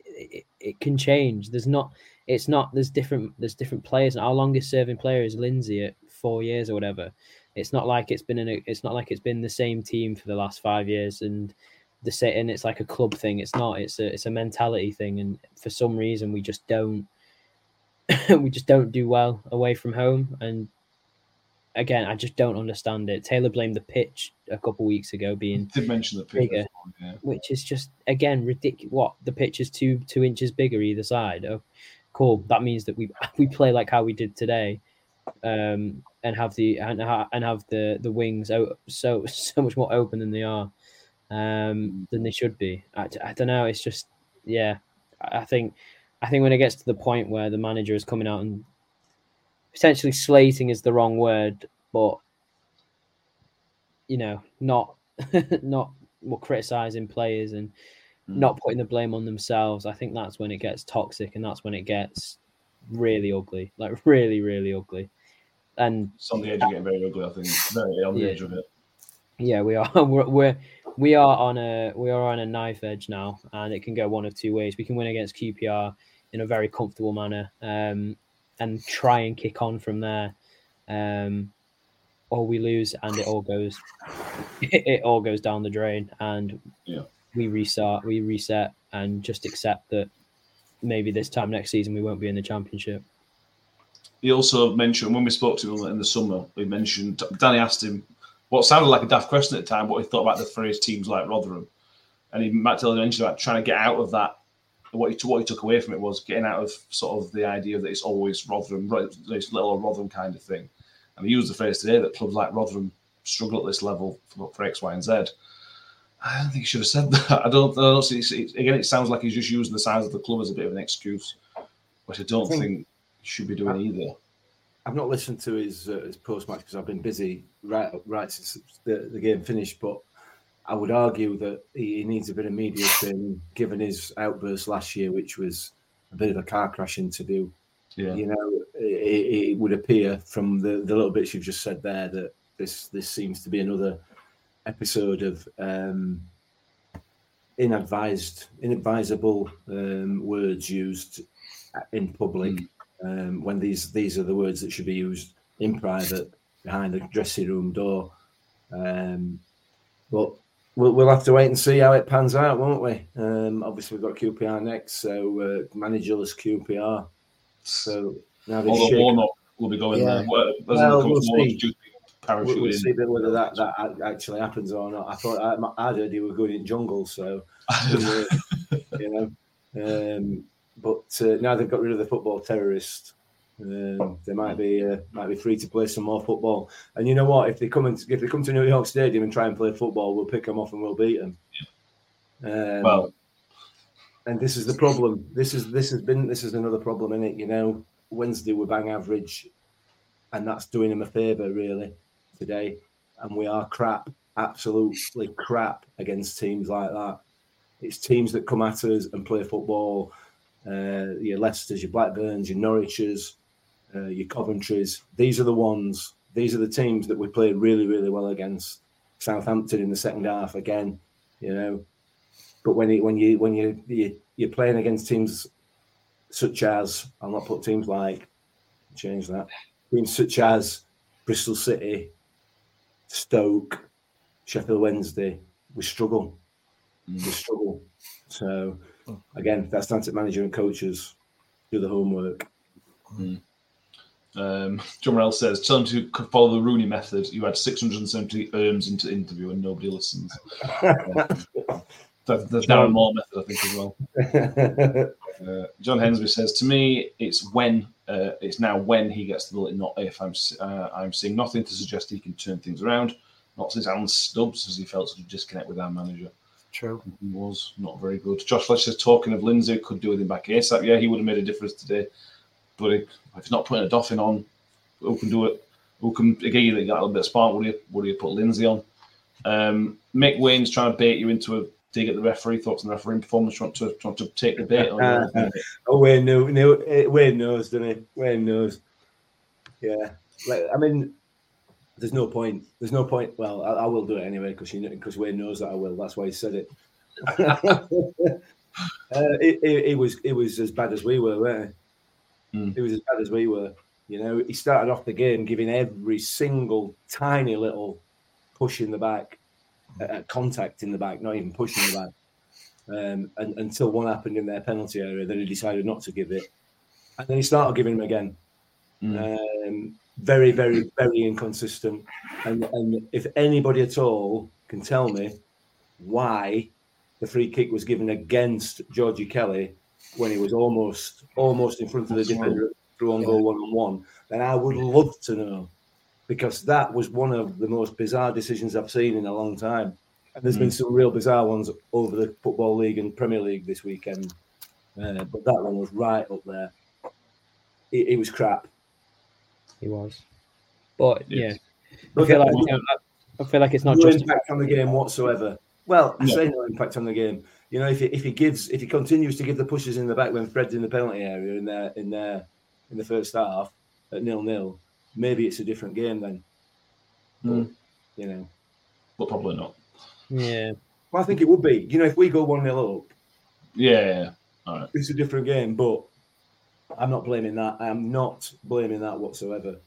it, it can change. There's not it's not there's different there's different players. And our longest serving player is Lindsay at four years or whatever. It's not like it's been in a, it's not like it's been the same team for the last five years and the same and it's like a club thing. It's not it's a it's a mentality thing. And for some reason we just don't (laughs) we just don't do well away from home. And again i just don't understand it. Taylor blamed the pitch a couple weeks ago being Did mention the pitch, bigger yeah. which is just again ridiculous what? The pitch is two two inches bigger either side. Oh cool. That means that we (laughs) we play like how we did today um and have the and, and have the the wings so (laughs) so much more open than they are um than they should be. I, I don't know. It's just yeah. I I think I think when it gets to the point where the manager is coming out and potentially slating is the wrong word, but you know, not (laughs) not well, criticizing players and not putting the blame on themselves. I think that's when it gets toxic and that's when it gets really ugly, like (laughs) really, really ugly. And It's on the edge of getting very ugly, I think. Very on the Yeah. edge of it. yeah, we are (laughs) we're, we're we are on a we are on a knife edge now, and it can go one of two ways. We can win against QPR in a very comfortable manner um, and try and kick on from there. Um, or we lose and it all goes (laughs) it all goes down the drain and yeah. We restart, we reset and just accept that maybe this time next season we won't be in the championship. He also mentioned when we spoke to him in the summer, we mentioned Danny asked him what sounded like a daft question at the time, what he thought about the phrase teams like Rotherham. And he Matt Taylor mentioned about trying to get out of that. What he, what he took away from it was getting out of sort of the idea that it's always Rotherham, this little Rotherham kind of thing. And he used the phrase today that clubs like Rotherham struggle at this level for, for X, Y, and Z. I don't think he should have said that. (laughs) I don't. I don't see. Again, it sounds like he's just using the size of the club as a bit of an excuse, which I don't I think, think, he should be doing I, either. I've not listened to his uh, his post match because I've been busy right right since the, the game finished. But I would argue that he, he needs a bit of media training, given his outburst last year, which was a bit of a car crash interview. Yeah. You know, it, it, would appear from the, the little bits you've just said there that this this seems to be another episode of um, inadvised, inadvisable um, words used in public mm. um, when these these are the words that should be used in private behind the dressing room door. Um, but we'll, we'll have to wait and see how it pans out, won't we? Um, obviously, we've got QPR next, so uh, managerless QPR. So now they Although Warnock will be going yeah. there. Well, we'll see. We'll, we'll see whether that, that actually happens or not. I thought I, I heard he was going in jungle, so (laughs) you know. Um, but uh, now they've got rid of the football terrorist. Um, they might be uh, might be free to play some more football. And you know what? If they come and if they come to New York Stadium and try and play football, we'll pick them off and we'll beat them. Um, well, and this is the problem. This is this has been this is another problem in it. You know, Wednesday were bang average, and that's doing them a favour really today. And we are crap, absolutely crap against teams like that. It's teams that come at us and play football. Uh, your Leicester's, your Blackburns, your Norwich's, uh, your Coventry's. These are the ones. These are the teams that we played really, really well against. Southampton in the second half again, you know. But when you when you when you, you you're playing against teams such as I'll not put teams like change that teams such as Bristol City, Stoke, Sheffield Wednesday, we struggle. Mm. We struggle. So oh. again, that's down to manager and coaches do the homework. Mm. Um, John Morell says, tell him to follow the Rooney method. You had 670 erms into interview and nobody listens. (laughs) That, there's now more method, I think, as well. (laughs) uh, John Hensby says, "To me, it's when uh, it's now when he gets the bullet, not if. I'm uh, I'm seeing nothing to suggest he can turn things around. Not since Alan Stubbs has he felt such a disconnect with our manager. True, he was not very good. Josh Fletcher talking of Lindsay could do with him back ASAP. Yeah, he would have made a difference today, but if he's not putting a Odoffin on, who can do it? Who can again? You got a little bit of spark. Would you would you put Lindsay on? Um, Mick Wayne's trying to bait you into a dig at the referee thoughts on the referee performance? Want to want to take the bait? oh, Wayne knows, eh, Wayne knows, doesn't he? Wayne knows. Yeah, like I mean, there's no point. There's no point. Well, I, I will do it anyway because because Wayne knows that I will. That's why he said it. (laughs) uh, it, it, it, was it was as bad as we were, weren't it? Mm. It was as bad as we were. You know, he started off the game giving every single tiny little push in the back uh, contact in the back, not even pushing the back. Um, and, until one happened in their penalty area, then he decided not to give it, and then he started giving them again. Mm. Um, very, very, very inconsistent. And, and if anybody at all can tell me why the free kick was given against Georgie Kelly when he was almost almost in front of the defender through on goal one on one, then I would love to know because that was one of the most bizarre decisions I've seen in a long time. And there's mm. been some real bizarre ones over the Football League and Premier League this weekend. Uh, but that one was right up there. It, it was crap. He was. But yeah, I feel, like, you know, I feel like it's not no just impact on the game whatsoever. Well, I say no impact on the game. You know, if he, if he gives, if he continues to give the pushes in the back when Fred's in the penalty area in there in there in the first half at nil nil, maybe it's a different game then. Mm. But, you know, but probably not. Yeah. Well, I think it would be. You know, if we go one 0 up. Yeah. All right. It's a different game, but I'm not blaming that. I am not blaming that whatsoever.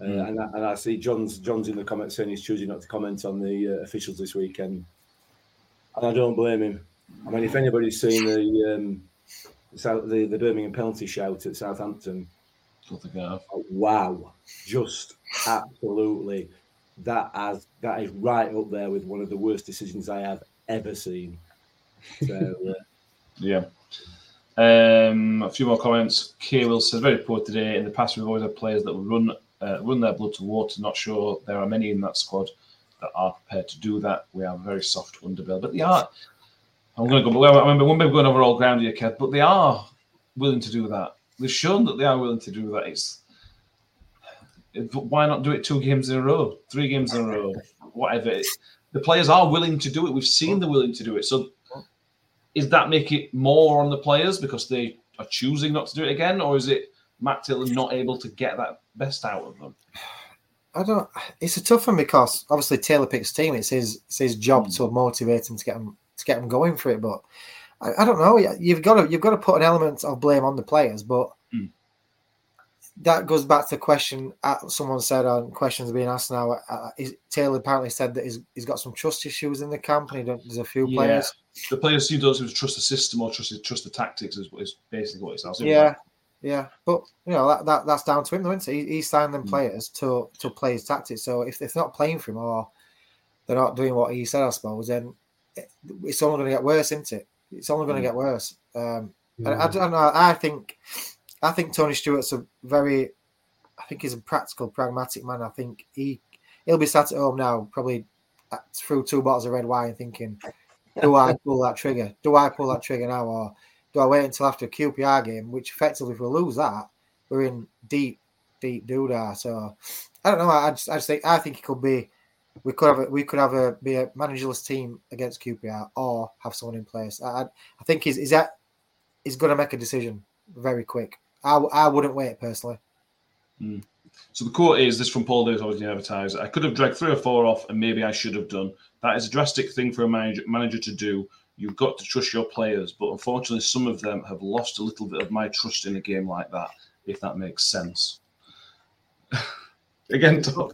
Uh, Mm. and, I, and I see John's John's in the comments saying he's choosing not to comment on the uh, officials this weekend, and I don't blame him. I mean, if anybody's seen the um, the, the Birmingham penalty shout at Southampton, Don't think I have. wow, just absolutely that as that is right up there with one of the worst decisions I have ever seen. So uh, (laughs) Yeah. Um, a few more comments. Kay Will says, very poor today. In the past, we've always had players that will run uh, run their blood to water. Not sure there are many in that squad that are prepared to do that. We have a very soft underbelly, but they are. I'm going to go. I remember one going over all ground here, Kev, but they are willing to do that. They've shown that they are willing to do that. It's it- why not do it two games in a row, three games in a row, whatever. The players are willing to do it. We've seen they're willing to do it. So is that make it more on the players because they are choosing not to do it again, or is it Matt Taylor not able to get that best out of them? I don't. It's a tough one because obviously Taylor picks team. It's his it's his job hmm. to motivate him to get him to get him going for it. But I, I don't know. You've got to you've got to put an element of blame on the players. But Mm. that goes back to the question uh, someone said on questions being asked now. Uh, is, Taylor apparently said that he's, he's got some trust issues in the camp, and he don't, there's a few Yeah. players. The players who don't seem to trust the system or trust trust the tactics is, is basically what it sounds like. Yeah, yeah, but you know that, that that's down to him, though, isn't it? He, he signed Mm. them players to to play his tactics. So if, if they're not playing for him or they're not doing what he said, I suppose, then it- it's only going to get worse, isn't it? It's only going to Mm. get worse. Um, and I, don't know. I think I think Tony Stewart's a very, I think he's a practical, pragmatic man. I think he he'll be sat at home now, probably through two bottles of red wine, thinking, "Do I (laughs) pull that trigger? Do I pull that trigger now, or do I wait until after a QPR game?" Which effectively, if we lose that, we're in deep, deep doodah. So I don't know. I just, I just think I think it could be. We could have a, we could have a be a managerless team against QPR or have someone in place. I I, think is that he's going to make a decision very quick. I, I wouldn't wait personally. Mm. So the quote is this from Paul Davis, obviously advertised. I could have dragged three or four off, and maybe I should have done. That is a drastic thing for a manager, manager to do. You've got to trust your players, but unfortunately, some of them have lost a little bit of my trust in a game like that. If that makes sense. (laughs) Again, Tom.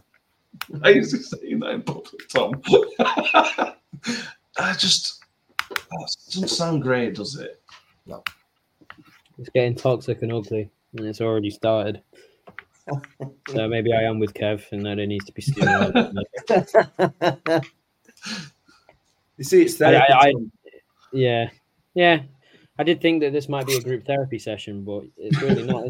Why is he saying that in public, Tom? (laughs) I just that doesn't sound great, does it? No. It's getting toxic and ugly, and it's already started. (laughs) so maybe I am with Kev, and that it needs to be stimulated. (laughs) you see, it's I, there. I, I, yeah, yeah. I did think that this might be a group therapy session, but it's really not.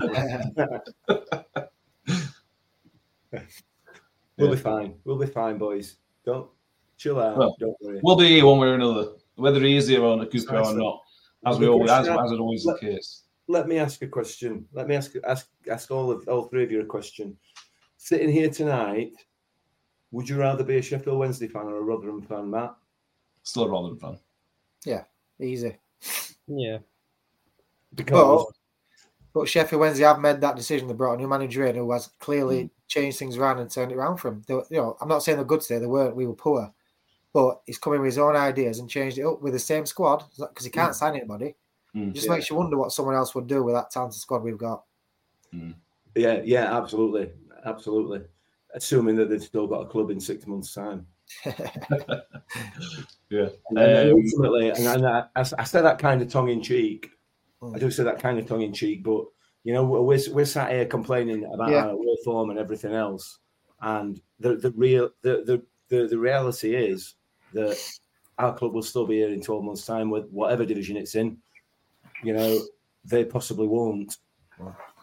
Is it? We'll be fine. We'll be fine, boys. Don't chill out. Well, don't worry. We'll be here one way or another, whether he is here on a Cooper or not, as we always, as, as is always the let- case. Let me ask a question. Let me ask ask ask all of all three of you a question. Sitting here tonight, would you rather be a Sheffield Wednesday fan or a Rotherham fan, Matt? Still a Rotherham fan. Yeah, easy. Yeah. Because But, Sheffield Wednesday have made that decision. They brought a new manager in who has clearly changed things around and turned it around for them. They, you know, I'm not saying they're good today. They weren't. We were poor, but he's coming with his own ideas and changed it up with the same squad because he can't sign anybody. Mm. It just Yeah. makes you wonder what someone else would do with that talented squad we've got. yeah, yeah, absolutely, absolutely. Assuming that they've still got a club in six months' time. (laughs) Yeah. And Um, ultimately, and, I, I I say that kind of tongue in cheek. Mm. I do say that kind of tongue in cheek, but you know, we're we're sat here complaining about Yeah. our away form and everything else, and the the real the, the the the reality is that our club will still be here in twelve months' time with whatever division it's in. You know, they possibly won't.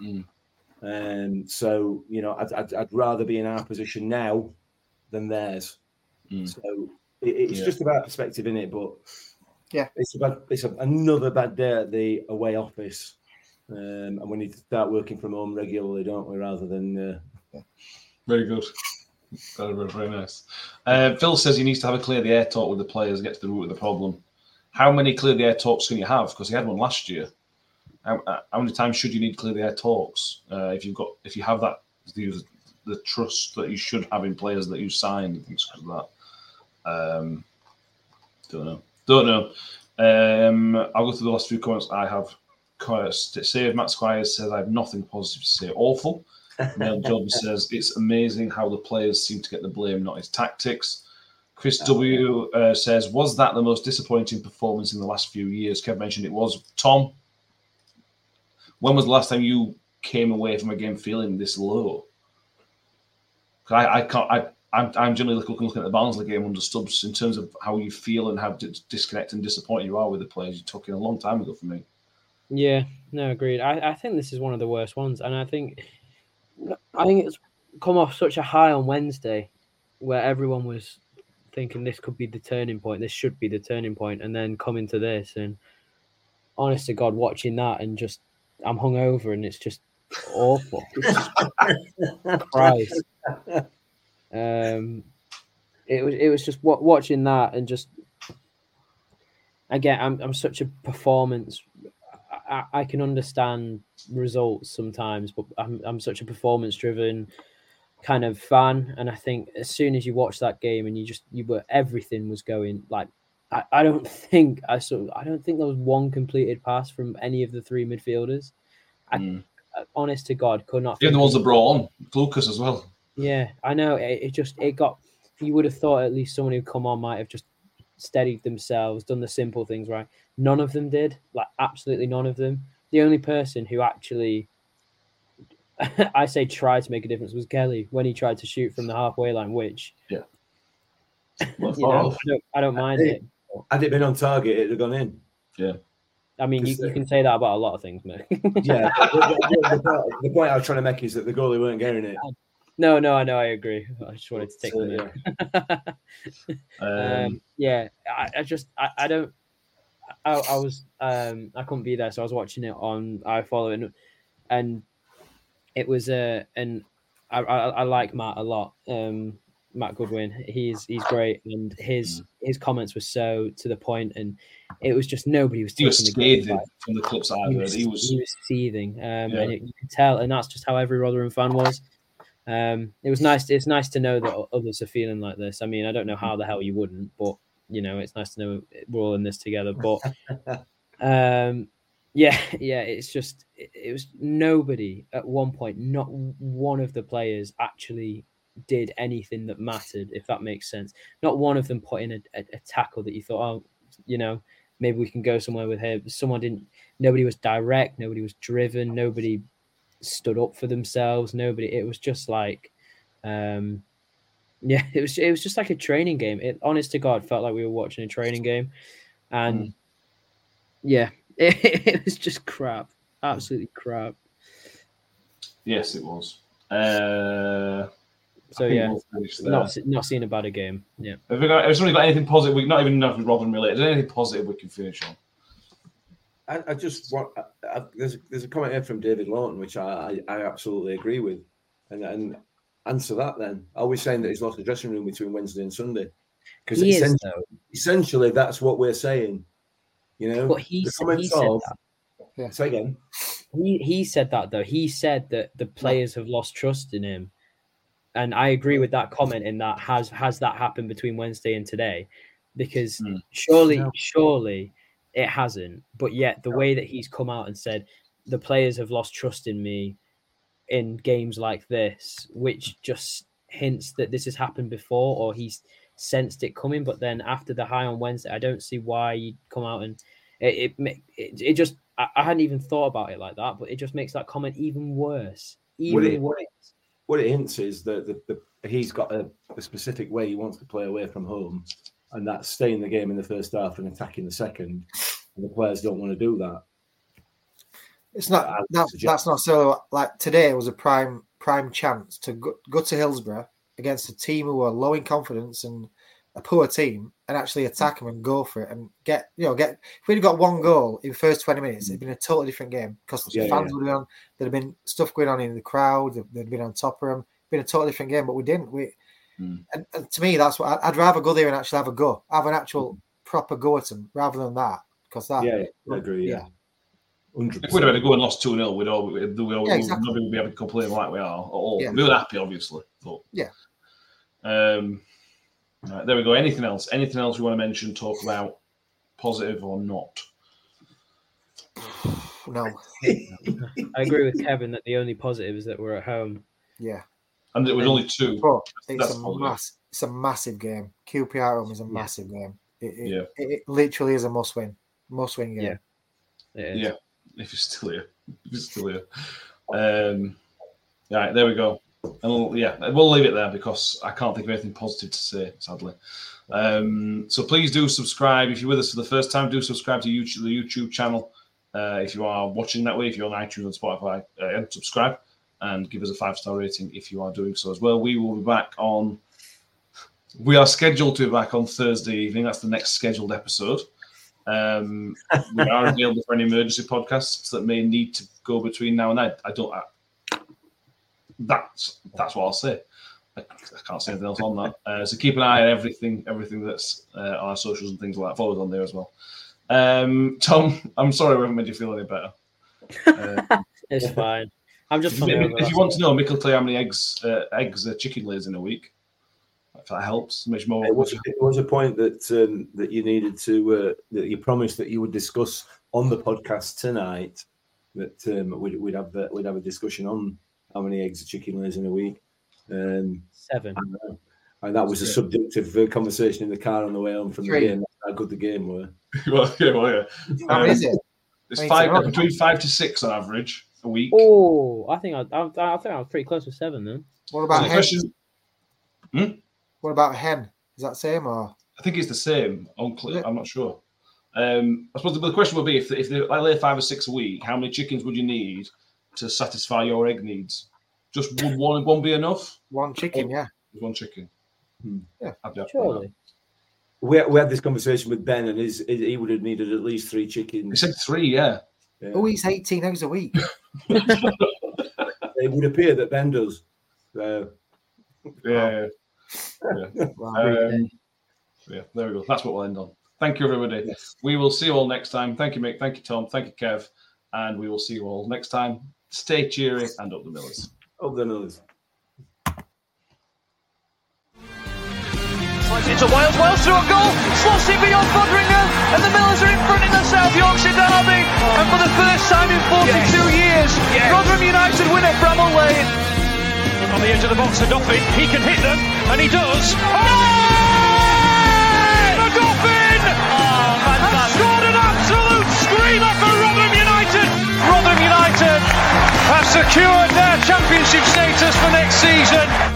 Mm. Um, so you know, I'd, I'd, I'd rather be in our position now than theirs. Mm. So it, it's Yeah. just about perspective in it, but Yeah. it's about it's a, another bad day at the away office, um, and we need to start working from home regularly, don't we? Rather than uh, Very good. Very, very, very nice. Uh, Phil says he needs to have a clear the air talk with the players, get to the root of the problem. How many clear the air talks can you have? Because he had one last year. How, uh, how many times should you need clear the air talks? Uh, if you've got, if you have that, the, the trust that you should have in players that you signed and things like that. Um, don't know. Don't know. Um, I'll go through the last few comments I have. Save Matt Squires says, I have nothing positive to say. Awful. (laughs) Neil Job says, it's amazing how the players seem to get the blame, not his tactics. Chris W uh, says, was that the most disappointing performance in the last few years? Kev mentioned it was. Tom, when was the last time you came away from a game feeling this low? I, I can't. I, I'm, I'm generally looking, looking at the Barnsley game under Stubbs in terms of how you feel and how disconnected and disappointed you are with the players you took in a long time ago for me. Yeah, no, agreed. I, I think this is one of the worst ones, and I think I think it's come off such a high on Wednesday, where everyone was thinking this could be the turning point, this should be the turning point, and then coming to this, and honest to God, watching that and just I'm hungover, and it's just awful. (laughs) Christ. Um, it was it was just watching that and just again, I'm I'm such a performance I, I can understand results sometimes, but I'm I'm such a performance driven kind of fan, and I think as soon as you watch that game and you just you were everything was going like I, I don't think I saw I don't think there was one completed pass from any of the three midfielders. I, mm. honest to God, could not. The ones that brought on Lucas as well. Yeah, I know. It, it just it got. You would have thought at least someone who come on might have just steadied themselves, done the simple things right. None of them did. Like absolutely none of them. The only person who actually, (laughs) I say, tried to make a difference was Kelly when he tried to shoot from the halfway line. Which, yeah, (laughs) you know, I, don't, I don't mind it. Had it been on target, it'd have gone in. Yeah. I mean, you, you, can say that about a lot of things, mate. yeah. (laughs) The, the, the, the, point I was trying to make is that the goalie weren't getting it. No, no, I know, I agree. I just wanted to take so, them yeah. (laughs) um, um, yeah, I, I just, I, I don't, I, I, was, um, I couldn't be there, so I was watching it on iFollow, and, and it was, uh, and I, I, I like Matt a lot. Um, Matt Goodwin, he's he's great, and his mm. his comments were so to the point, and it was just nobody was. He was scathing from the. He was, he was, he was seething, um, yeah. and it, you could tell, and that's just how every Rotherham fan was um, it was nice. It's nice to know that others are feeling like this. I mean, I don't know how the hell you wouldn't, but you know, it's nice to know we're all in this together. But (laughs) um, yeah, (laughs) yeah, it's just it, it was nobody at one point. Not one of the players actually did anything that mattered, if that makes sense. Not one of them put in a, a, a tackle that you thought, oh, you know, maybe we can go somewhere with him. Someone didn't. Nobody was direct. Nobody was driven. Nobody stood up for themselves. Nobody. It was just like, um, (laughs) yeah, it was. It was just like a training game. It, honest to God, felt like we were watching a training game, and mm. yeah, it, (laughs) it, was just crap. Absolutely crap. Yes, it was. Uh, so yeah, we'll not not seeing a bad game. Yeah. Have we got? Have we got anything positive? We not even know if Robin related. Anything positive we can finish on? I, I just want I, I, there's there's a comment here from David Lawton which I, I, absolutely agree with, and and answer that then. Are we saying that he's lost the dressing room between Wednesday and Sunday? Because essentially, essentially, that's what we're saying. You know, but he, the he said of, that. Yeah. Say again. He he said that though. He said that the players have lost trust in him, and I agree with that comment. In that has has that happened between Wednesday and today? Because mm. surely, no. surely it hasn't. But yet, the way that he's come out and said the players have lost trust in me in games like this, which just hints that this has happened before or he's sensed it coming. But then after the high on Wednesday, I don't see why you'd come out and it it, it, it just I, I, hadn't even thought about it like that, but it just makes that comment even worse. Even what it, worse. What it hints is that the, the, he's got a, a specific way he wants to play away from home and that's staying the game in the first half and attacking the second. And the players don't want to do that. It's not that, that's not so like today was a prime prime chance to go, go to Hillsborough against a team who are low in confidence and a poor team and actually attack them and go for it and get you know get if we'd got one goal in the first 20 minutes it'd been a totally different game because yeah, fans yeah. would have been there'd have been stuff going on in the crowd they'd been on top of them been a totally different game but we didn't we Mm. And, and, to me, that's what I'd rather go there and actually have a go, have an actual mm. proper go at them rather than that. Because that, yeah, I agree. Yeah. 100%. If we'd have had a go and lost 2 0, we'd all, we'd, all, yeah, exactly. nobody would be able to complain like we are. at All. Yeah. We were happy, obviously. But, yeah. Um, right, there we go. Anything else? Anything else we want to mention, talk about, positive or not? (sighs) No. (laughs) I agree with Kevin that the only positive is that we're at home. Yeah. And it was only two. But it's a mass, it's a massive game. QPR home is a massive game. It, it, Yeah. it, it literally is a must win. Must win game. Yeah. Yeah, (laughs) if you're still here, if you're still here. Um, right, there we go. And we'll, yeah, we'll leave it there because I can't think of anything positive to say, sadly. Um, so please do subscribe. If you're with us for the first time, do subscribe to YouTube, the YouTube channel. Uh, if you are watching that way, if you're on iTunes and Spotify, uh, subscribe and give us a five star rating if you are doing so as well. We will be back on. We are scheduled to be back on Thursday evening. That's the next scheduled episode. Um, we are available for any emergency podcasts that may need to go between now and then. I don't. I, that's that's what I'll say. I, I can't say anything else on that. Uh, so keep an eye on everything, everything that's uh, on our socials and things like that. Follow us on there as well. Um, Tom, I'm sorry we haven't made you feel any better. Uh, (laughs) It's fine. I'm just if, hungover, if you want to know, Mick will tell you how many eggs uh, eggs a chicken lays in a week. If that helps, makes more. It was, it was a point that um, that you needed to uh, that you promised that you would discuss on the podcast tonight. That um, we'd, we'd have the, we'd have a discussion on how many eggs a chicken lays in a week. Um, Seven. and, and that was a subjective uh, conversation in the car on the way home from Three. the game. How good the game were. (laughs) well, yeah, well, yeah. How many is it? It's I need to five know. between five to six on average a week. Oh, I think I, I, I think I was pretty close to seven then. What about the hen? question, What about hen? Is that same or I think it's the same. Unclear. I'm not sure. Um, I suppose the, the question would be if if they I lay five or six a week, how many chickens would you need to satisfy your egg needs? Just would one one be enough? one chicken? Yeah. One chicken. Hmm. Yeah, I'd be up for Surely. We, we had this conversation with Ben, and his, he would have needed at least three chickens. He said three, yeah. Yeah. Who eats 18 eggs a week? (laughs) It would appear that Ben does. So, Yeah. yeah. Wow. Um, yeah, there we go. That's what we'll end on. Thank you, everybody. We will see you all next time. Thank you, Mick. Thank you, Tom. Thank you, Kev. And we will see you all next time. Stay cheery and up the millers. of the Millers. Slides into Wiles, Wiles through a goal, slots it beyond Foderingham, and the Millers are in front in the South Yorkshire Derby. And for the first time in 42 years, Rotherham United win at Bramall Lane. On the edge of the box for Odoffin. He can hit them, and he does. Oh! The Doffin! Has scored an absolute screamer for Rotherham United! Rotherham United have secured their championship status for next season.